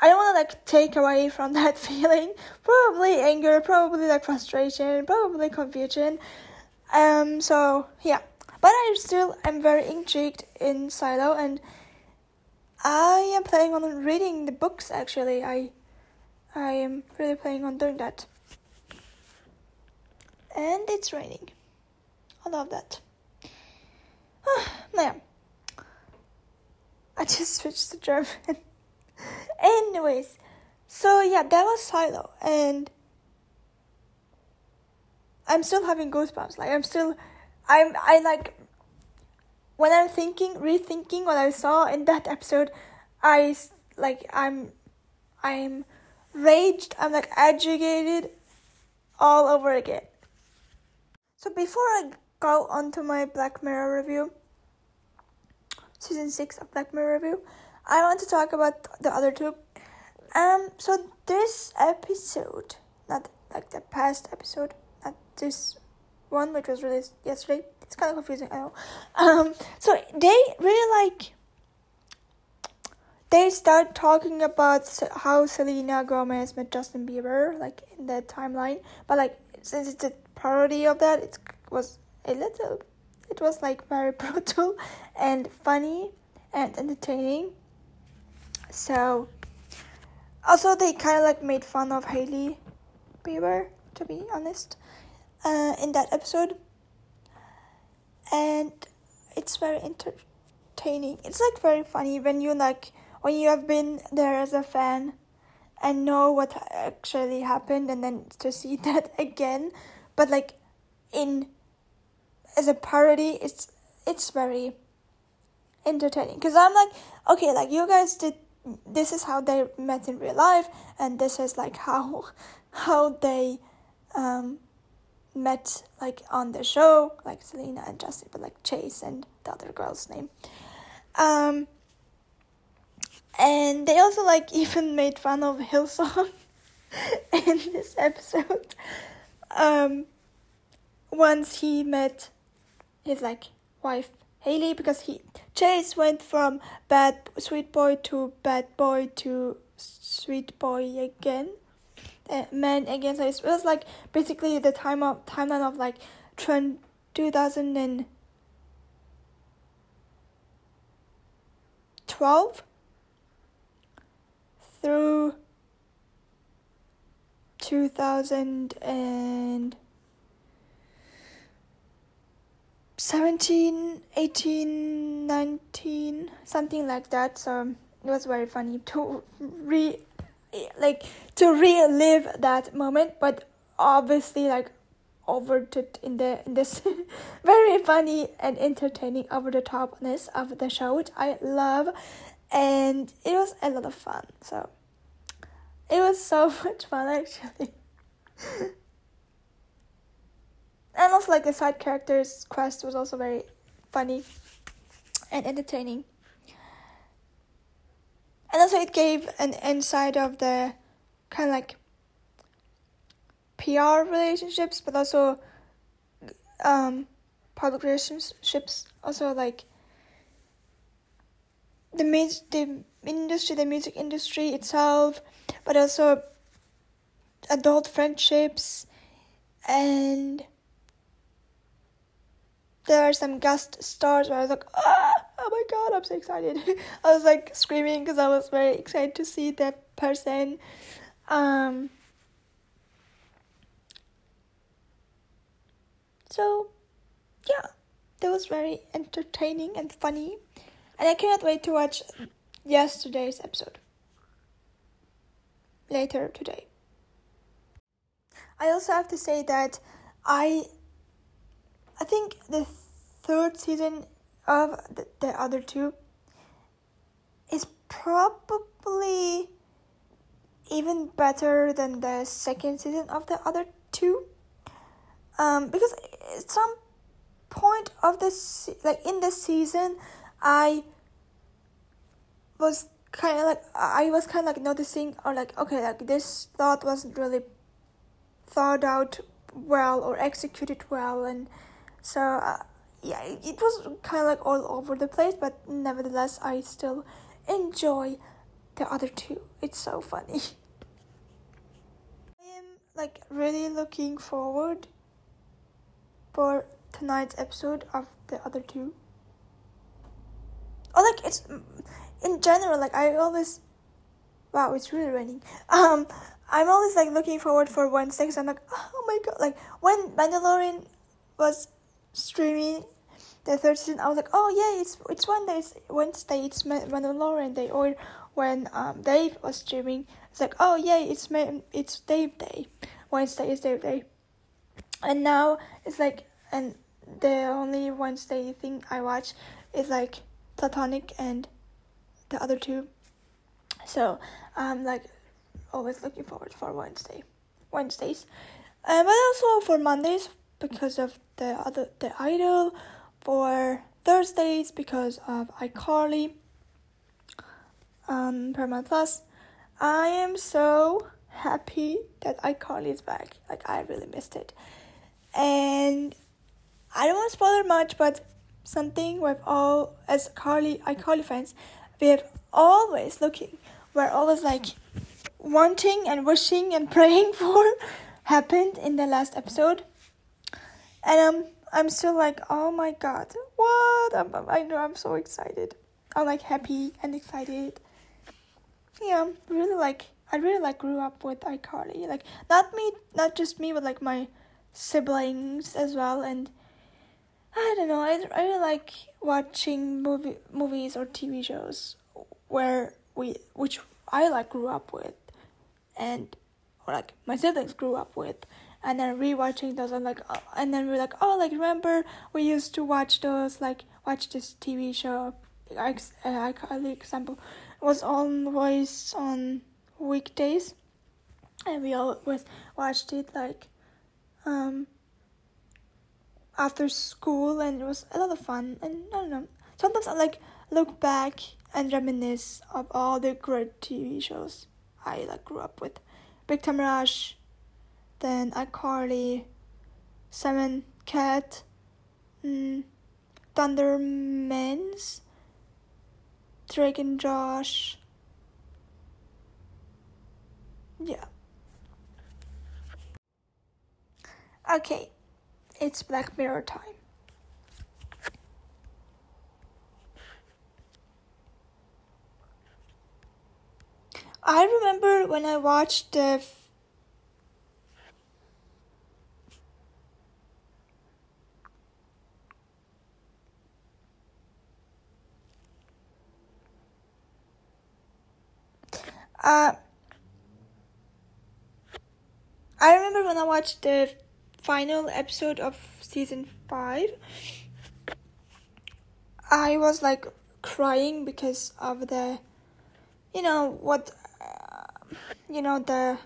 I don't want to like take away from <laughs> that feeling. Probably anger, probably like frustration, probably confusion. Um. So yeah, but I still am very intrigued in Silo, and I am planning on reading the books. Actually, I I am really planning on doing that. And it's raining. I love that. yeah. I just switched to German. <laughs> Anyways, so yeah, that was Silo, and I'm still having goosebumps. Like I'm still, I'm I like when I'm thinking, rethinking what I saw in that episode. I like I'm, I'm raged. I'm like agitated all over again. So before I go on to my Black Mirror review, season six of Black Mirror review, I want to talk about the other two. Um, so this episode, not like the past episode, not this one which was released yesterday. It's kind of confusing, I know. <laughs> Um, so they really like. They start talking about how Selena Gomez met Justin Bieber, like in the timeline. But like, since it's a parody of that, it was a little. It was like very <laughs> brutal and funny and entertaining. So, also they kind of like made fun of Hailey Bieber, to be honest, uh, in that episode, and it's very entertaining. It's like very funny when you like when you have been there as a fan and know what actually happened, and then to see <laughs> that again, but like in as a parody, it's it's very entertaining. Because I'm like, okay, like you guys did this is how they met in real life and this is like how <laughs> how they um met like on the show like selena and justin but like chase and the other girl's name. Um and they also like <laughs> even made fun of hillsong <laughs> in this episode. Um once he met his like wife Haley because he Chase went from bad sweet boy to bad boy to sweet boy again, uh, man again. So it was like basically the time of timeline of like trend two thousand and twelve through two thousand and 17 18 19 something like that. So it was very funny to re like to relive that moment but obviously like over it in the in this <laughs> very funny and entertaining over the topness of the show which i love and it was a lot of fun. So it was so <laughs> much fun actually <laughs> and also like the side characters quest was also very funny and entertaining and also it gave an insight of the kind of like PR relationships, but also um, public relationships. Also like the the industry, the music industry itself, but also adult friendships and there are some guest stars where I was like, ah, oh my god, I'm so excited. <laughs> I was like screaming because I was very excited to see that person. Um, so, yeah, that was very entertaining and funny. And I cannot wait to watch yesterday's episode later today. I also have to say that I I think the third season of the, the other two is probably even better than the second season of the other two. Um, because at some point of this, like in the season, I was kind of like I was kind of like noticing or like okay, like this thought wasn't really thought out well or executed well, and so uh, yeah, it was kind of like all over the place, but nevertheless, I still enjoy the other two. It's so funny. <laughs> I am like really looking forward for tonight's episode of the other two. Oh, like it's in general. Like I always, wow, it's really raining. <laughs> Um, I'm always like looking forward for Wednesday because I'm like, oh my god, like when Mandalorian was streaming the third season, I was like, oh yeah, it's it's Wednesday, it's Wednesday, it's Mandalorian Day, or when um Dave was streaming, it's like, oh yeah, it's it's Dave Day, Wednesday is Dave Day, and now it's like, and the only Wednesday thing I watch is like Platonic and the other two, so I'm like always looking forward for Wednesday, Wednesdays, uh, but also for Mondays because of the other the idol for Thursdays because of iCarly um, Paramount Plus. I am so happy that iCarly is back. Like I really missed it, and I don't want to spoil much, but something we've all as Carly iCarly fans, we have always looking. We're always like wanting and wishing and <laughs> praying for happened in the last episode, and um I'm still like, oh my god, what? I'm, I know I'm so excited. I'm like happy and excited. Yeah, really like I really like grew up with iCarly. Like not me, not just me, but like my siblings as well. And I don't know. I I really like watching movie movies or TV shows where we which I like grew up with, and or like my siblings grew up with and then rewatching those i'm like oh, and then we're like oh like remember we used to watch those like watch this tv show? Like uh, example was always on weekdays and we always watched it like um after school and it was a lot of fun and i don't know sometimes i like look back and reminisce of all the great tv shows i like grew up with. Big time rush then iCarly, Simon Cat, mm, Thundermans, Drake & Josh. Yeah. Okay, it's Black Mirror time. I remember when I watched the Uh, I remember when I watched the final episode of season five, I was like crying because of the, you know what, uh, you know the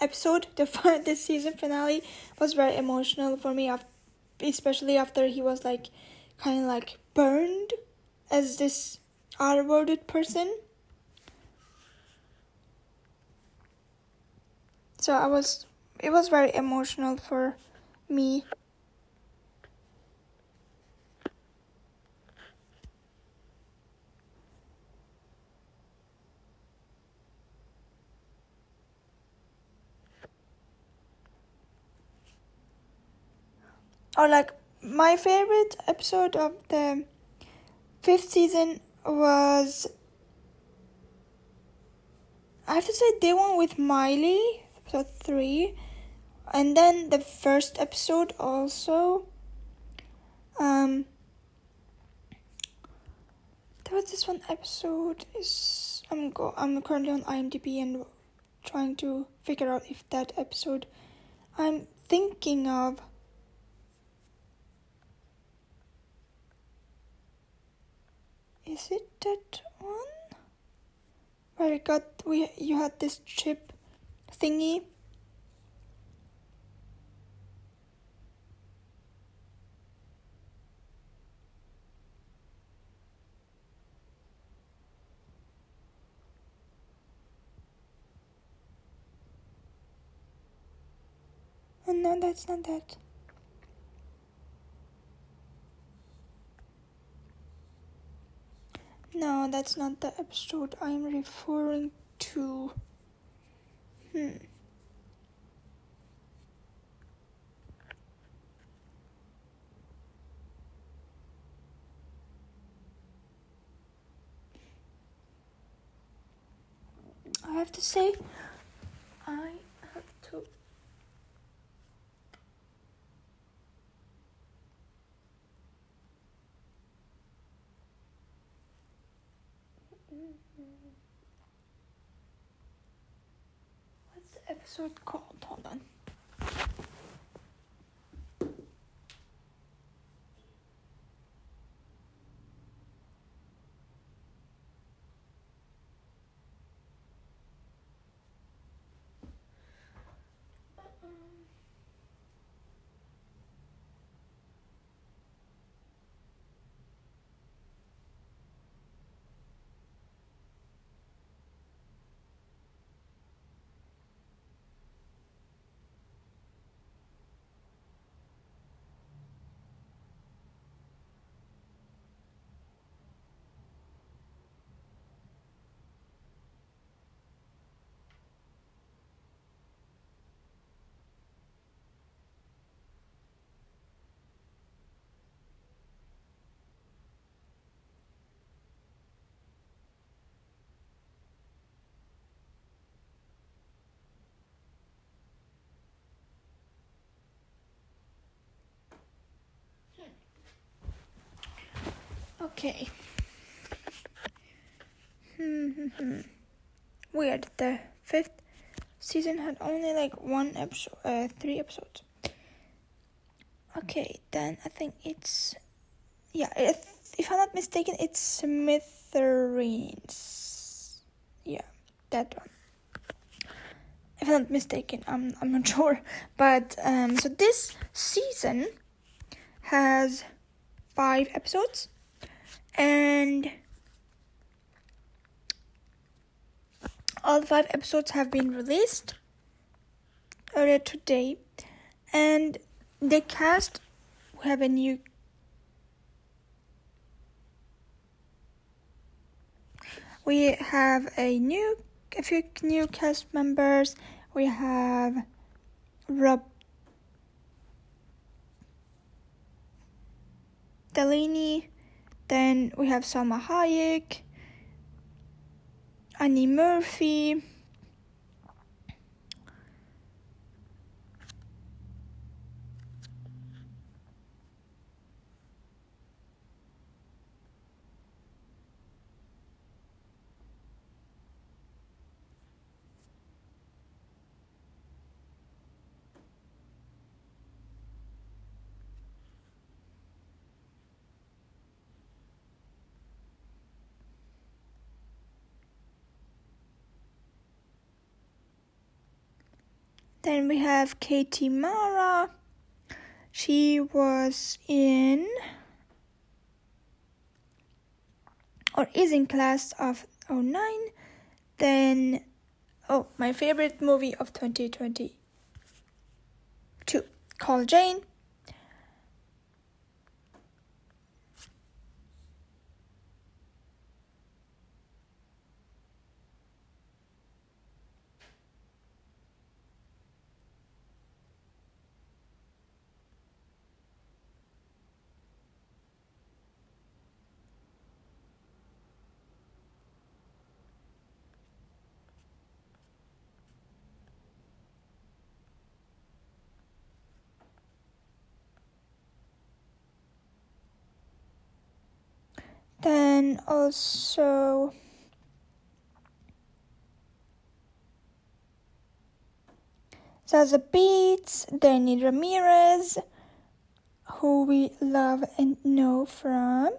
episode, <laughs> the the season finale was very emotional for me, especially after he was like kind of like burned as this R-worded person so I was it was very emotional for me. Or like my favorite episode of the fifth season was I have to say the one with Miley episode 3 and then the first episode also um there was this one episode is I'm go I'm currently on IMDb and trying to figure out if that episode I'm thinking of. Is it that one? Where it got we you had this chip thingy. And no, that's not that. No, that's not the episode I'm referring to. I have to say, I have to. Episode called? Hold on. Okay. Hmm. Weird. The fifth season had only like one episode, uh, three episodes. Okay, then I think it's yeah. If, if I'm not mistaken, it's Smithereens. Yeah, that one. If I'm not mistaken, I'm I'm not <laughs> sure. But um, so this season has five episodes and all five episodes have been released earlier today. And the cast we have a new we have a new a few new cast members. We have rob delaney then we have Salma Hayek, Annie Murphy, Then we have Katie Mara. She was in or is in class of 09. Then, oh, my favorite movie of 2022, Call Jane. Then also Zazie Beetz, Danny Ramirez, who we love and know from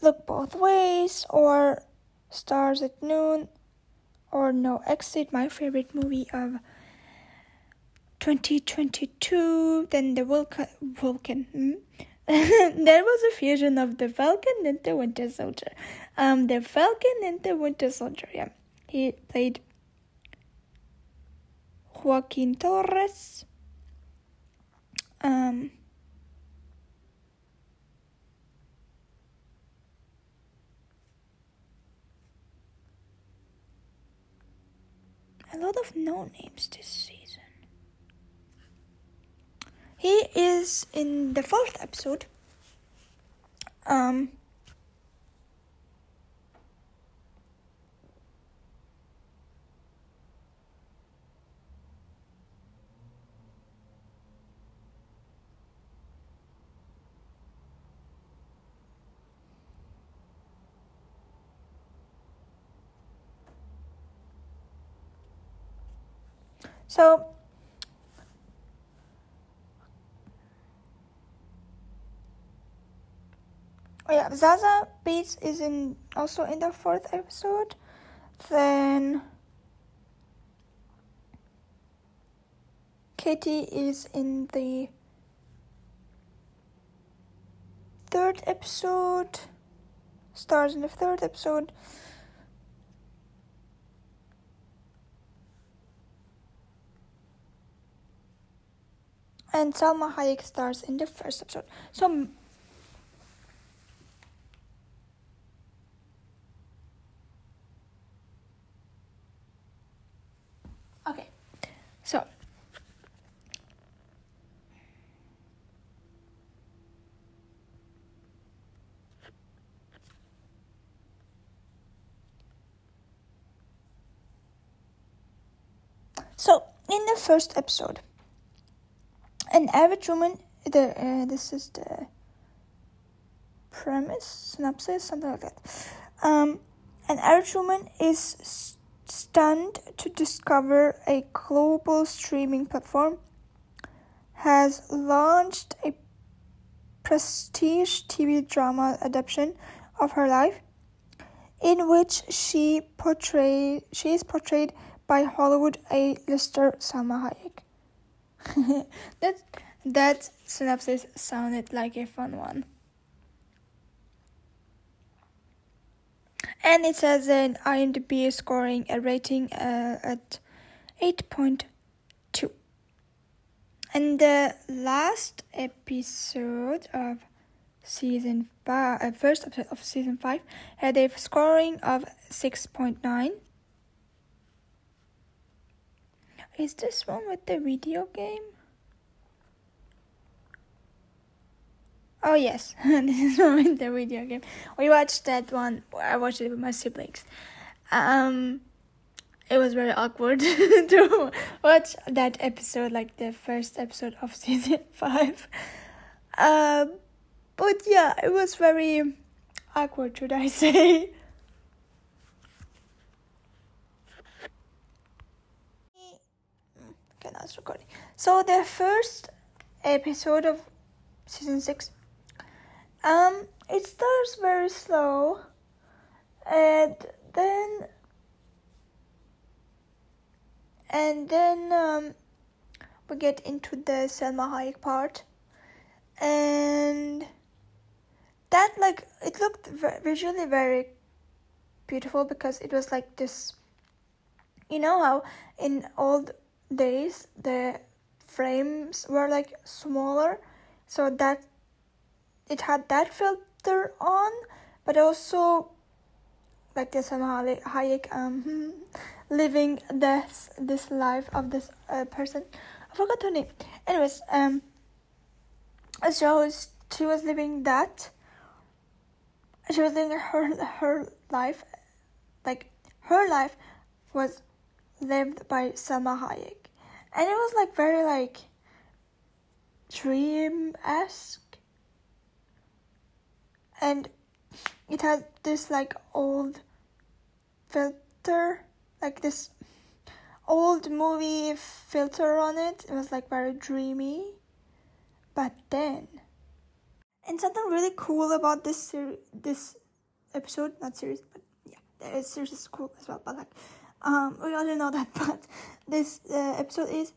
Look Both Ways or Stars at Noon or No Exit, my favorite movie of 2022. Then the Vulcan, Vulcan. Hmm? <laughs> there was a fusion of the Falcon and the Winter Soldier. Um, the Falcon and the Winter Soldier. Yeah, he played Joaquin Torres. Um. A lot of no names to see. He is in the fourth episode. Um, So yeah, Zazie Beetz is in also in the fourth episode. Then Katie is in the third episode. Stars in the third episode. And Salma Hayek stars in the first episode. So Okay. So So, in the first episode, an average woman, the uh, this is the premise, synopsis, something like that. Um, an average woman is stunned to discover a global streaming platform has launched a prestige TV drama adaptation of her life, in which she portray she is portrayed by Hollywood A-lister Salma Hayek. <laughs> that that synopsis sounded like a fun one. And it says in IMDb scoring a rating uh, at 8.2. And the last episode of season five, uh, first episode of season five, had a scoring of 6.9. Is this one with the video game? Oh yes, <laughs> this is one with the video game. We watched that one. I watched it with my siblings. Um, it was very awkward <laughs> to watch that episode, like the first episode of <laughs> season five. Um, but yeah, it was very awkward, should I say? Okay, now recording. So the first episode of season six, um, it starts very slow, and then and then um, we get into the Salma Hayek part, and that like it looked visually very beautiful because it was like this. You know how in old days the frames were like smaller, so that it had that filter on, but also like the Salma Hayek um <laughs> living this this life of this uh, person. I forgot her name. Anyways, um, so she was living that. She was living her her life, like her life was lived by Salma Hayek, and it was like very like dream esque, and it had this like old filter, like this old movie filter on it. It was like very dreamy, but then, and something really cool about this ser- this episode, not series, but yeah, the series is cool as well. But like, um, we already know that. <laughs> But this uh, episode is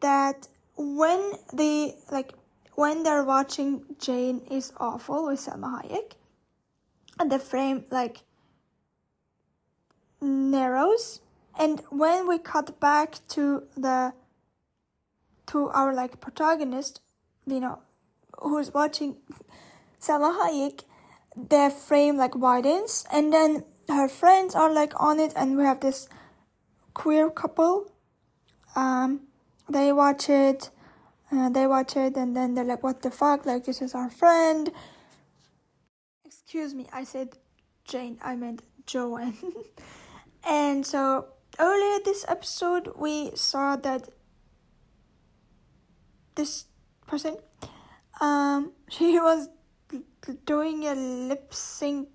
that when they like when they're watching Jane is awful with Salma Hayek, and the frame like narrows and when we cut back to the to our like protagonist you know who's watching <laughs> Salma Hayek the frame like widens and then her friends are like on it and we have this queer couple. Um, they watch it, uh, they watch it, and then they're like, "What the fuck? Like this is our friend." Excuse me, I said Jane. I meant Joanne. <laughs> and so earlier this episode, we saw that this person, um, <laughs> she was doing a lip sync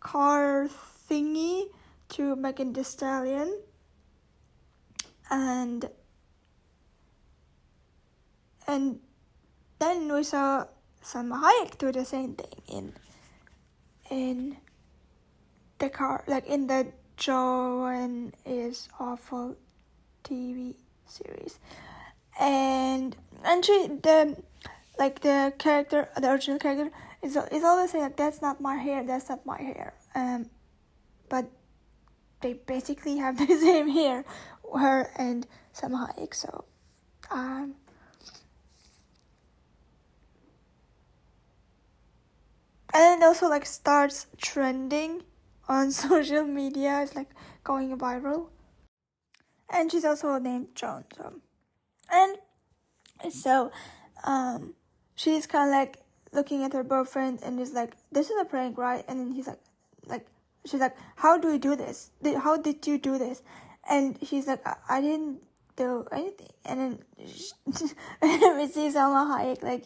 car thingy to Megan Thee Stallion, and and then we saw Salma Hayek do the same thing in in the car, like in the Joanne is awful TV series, and and she the like the character, the original character is is always saying like that's not my hair, that's not my hair, um, but they basically have <laughs> the same hair, her and Salma Hayek. So, um, and it also like starts trending on <laughs> social media. It's like going viral, and she's also named Joan. So, and so, um, she's kind of like looking at her boyfriend and is like, "This is a prank, right?" And then he's like, like she's like, "How do we do this? How did you do this?" And she's like, "I, I didn't do anything." And then we see Salma Hayek like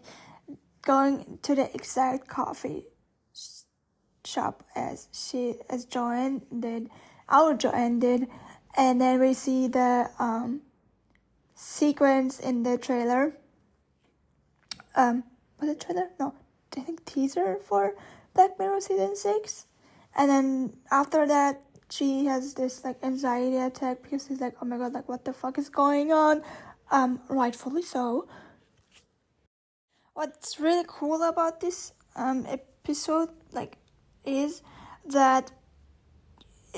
going to the exact coffee shop as she as Joanne did, our Joanne did, and then we see the um sequence in the trailer. Um, was it trailer? No, I think teaser for Black Mirror season six and then after that she has this like anxiety attack because she's like oh my god like what the fuck is going on? Um rightfully so. What's really cool about this um episode like is that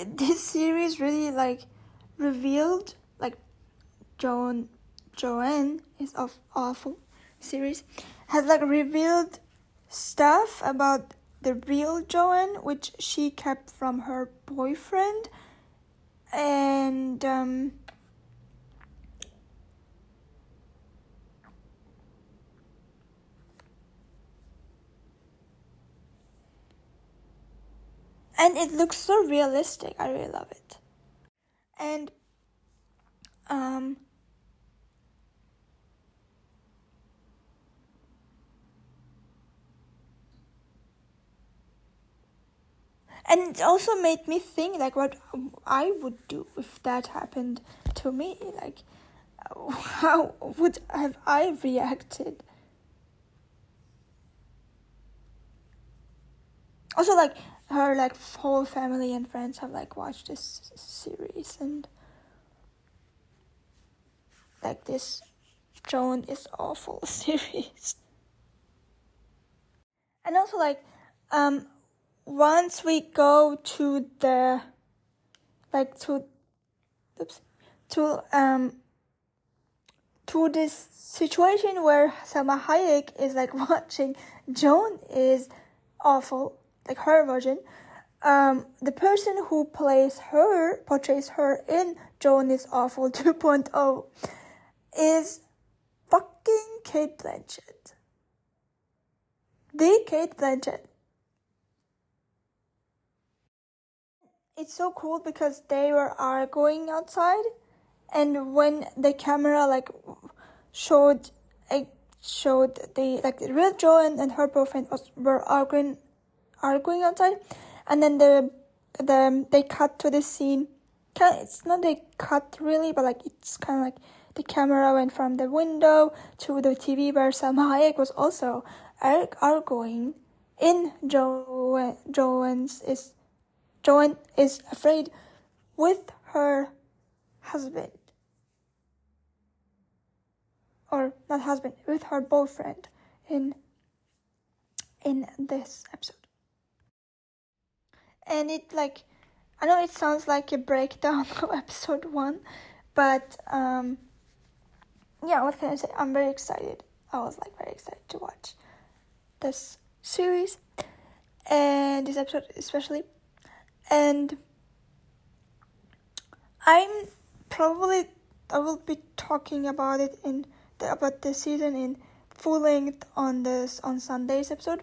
this series really like revealed like joan joanne is of awful series has like revealed stuff about the real Joanne, which she kept from her boyfriend, and um, and it looks so realistic. I really love it, and um and it also made me think like what I would do if that happened to me like <laughs> how would have I reacted? Also like her like whole family and friends have like watched this series and like this Joan is awful <laughs> series. And also like um once we go to the like to oops to um to this situation where Salma Hayek is like <laughs> watching Joan is awful, like her version. Um, the person who plays her, portrays her in Joan is awful <laughs> 2.0 is fucking Cate Blanchett. The Cate Blanchett. It's so cool because they were are going outside and when the camera like showed it showed the like real Joan and her boyfriend was, were arguing arguing outside and then the the they cut to the scene. Kind it's not a cut really but like it's kind of like the camera went from the window to the TV where Salma Hayek was also er, arguing in Joan Joan's is Joan is afraid with her husband. Or not husband, with her boyfriend in in this episode. And it like I know it sounds like a breakdown <laughs> of episode one, but um yeah, what can I say? I'm very excited. I was like very excited to watch this series and this episode especially and I'm probably I will be talking about it in the, about this season in full length on this on Sunday's episode.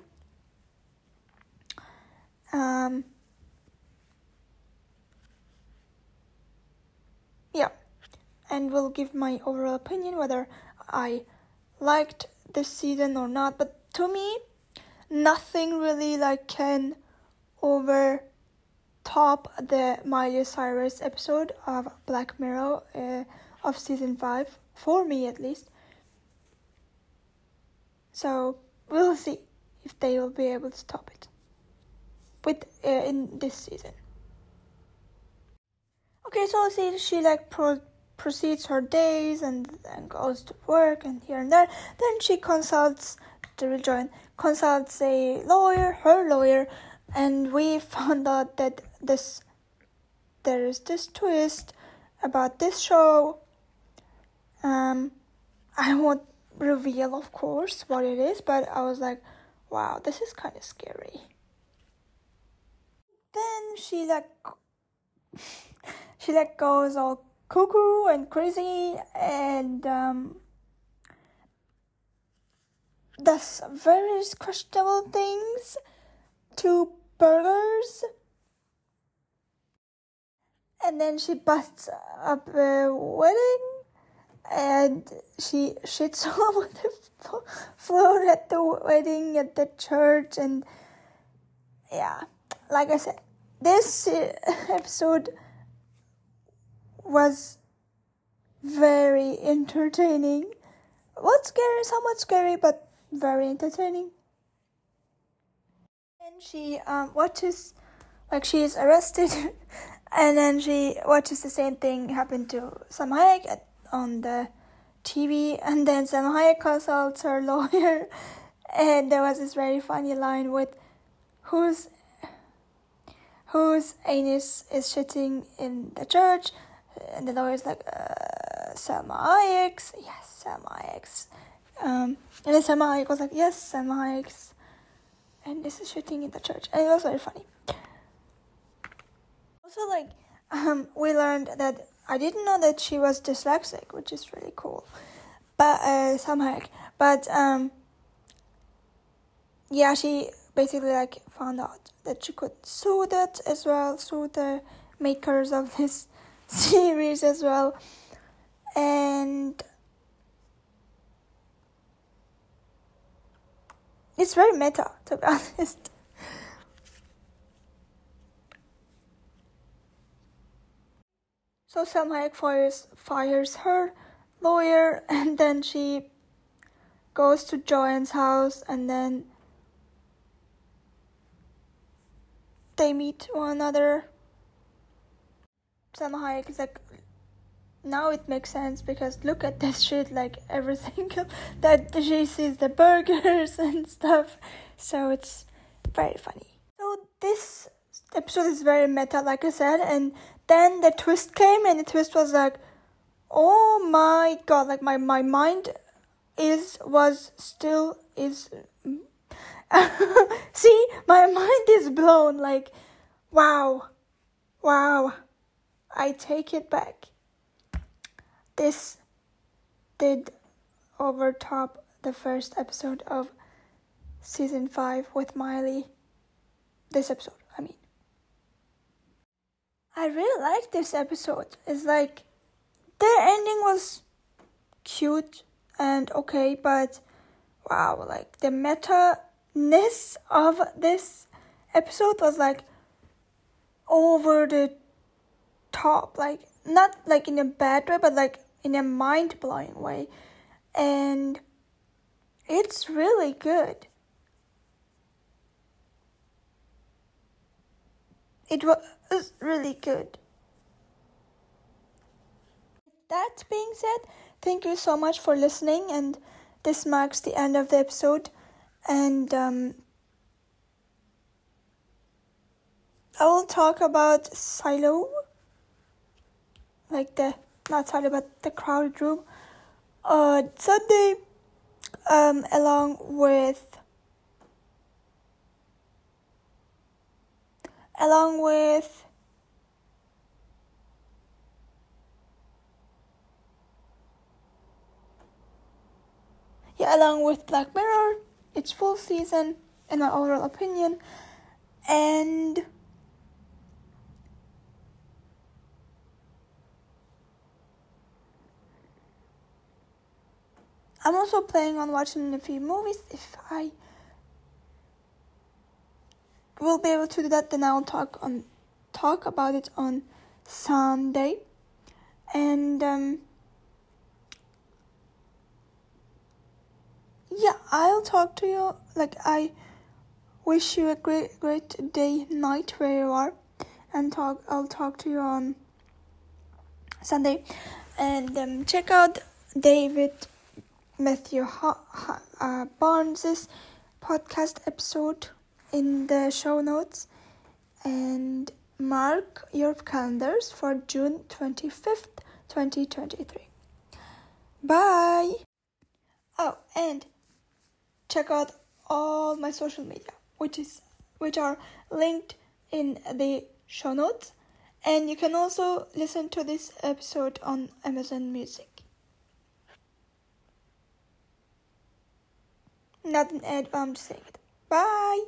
Um, yeah, and will give my overall opinion whether I liked this season or not. But to me, nothing really like can over top the Miley Cyrus episode of Black Mirror uh, of season 5 for me at least. So we'll see if they will be able to top it with uh, in this season. Okay so see she like pro- proceeds her days and, and goes to work and here and there. Then she consults to rejoin consults a lawyer her lawyer and we <laughs> found out that this there is this twist about this show. Um i won't reveal of course what it is but i was like wow this is kind of scary. Then she like <laughs> she like goes all cuckoo and crazy and um does various questionable things to burgers and then she busts up a wedding and she shits <laughs> all over the floor at the wedding at the church and yeah. Like i said this episode was very entertaining. What's scary somewhat scary but very entertaining. And she um, watches like she is arrested <laughs> and then she watches the same thing happen to Salma Hayek at, on the TV, and then Salma Hayek consults her <laughs> lawyer, and there was this very funny line with whose whose anus is shitting in the church, and the lawyer's like uh, Salma Hayek's, yes, Salma Hayek's, um, and then Salma Hayek was like yes, Salma Hayek's, and this is shitting in the church, and it was very funny also like um, we learned that I didn't know that she was dyslexic, which is really cool. But uh, somehow, but um, yeah, she basically like found out that she could sue that as well, sue the makers of this <laughs> series as well, and it's very meta to be <laughs> honest. So Hayek fires, fires her lawyer <laughs> and then she goes to Joanne's house and then they meet one another. Salma Hayek is like, now it makes sense because look at this <laughs> shit, like everything <laughs> that she sees the burgers and stuff. So it's very funny. So this episode is very meta, like I said, and then the twist came, and the twist was like, oh my god, like my my mind is was still is. <laughs> See, my mind is blown. Like, wow, wow, I take it back. This did overtop the first episode of season five with Miley. This episode. I really like this episode. It's like the ending was cute and okay, but wow, like the meta ness of this episode was like over the top, like not like in a bad way, but like in a mind blowing way. And it's really good. It was really good. That being said, thank you so much for listening, and this marks the end of the episode. And um, I will talk about Silo, like the not Silo, but the crowded room, uh, Sunday, um, along with along with yeah, along with Black Mirror, its full season, in my overall opinion, and I'm also planning on watching a few movies if I will be able to do that then I'll talk on talk about it on Sunday. And um, yeah I'll talk to you. Like I wish you a great great day night where you are. And talk I'll talk to you on Sunday. And um, check out David Matthew ha- ha- uh, Barnes's podcast episode in the show notes and mark your calendars for June 25th, 2023. Bye! Oh, and check out all my social media, which is which are linked in the show notes, and you can also listen to this episode on Amazon Music. Not an ad, but I'm just saying it. Bye.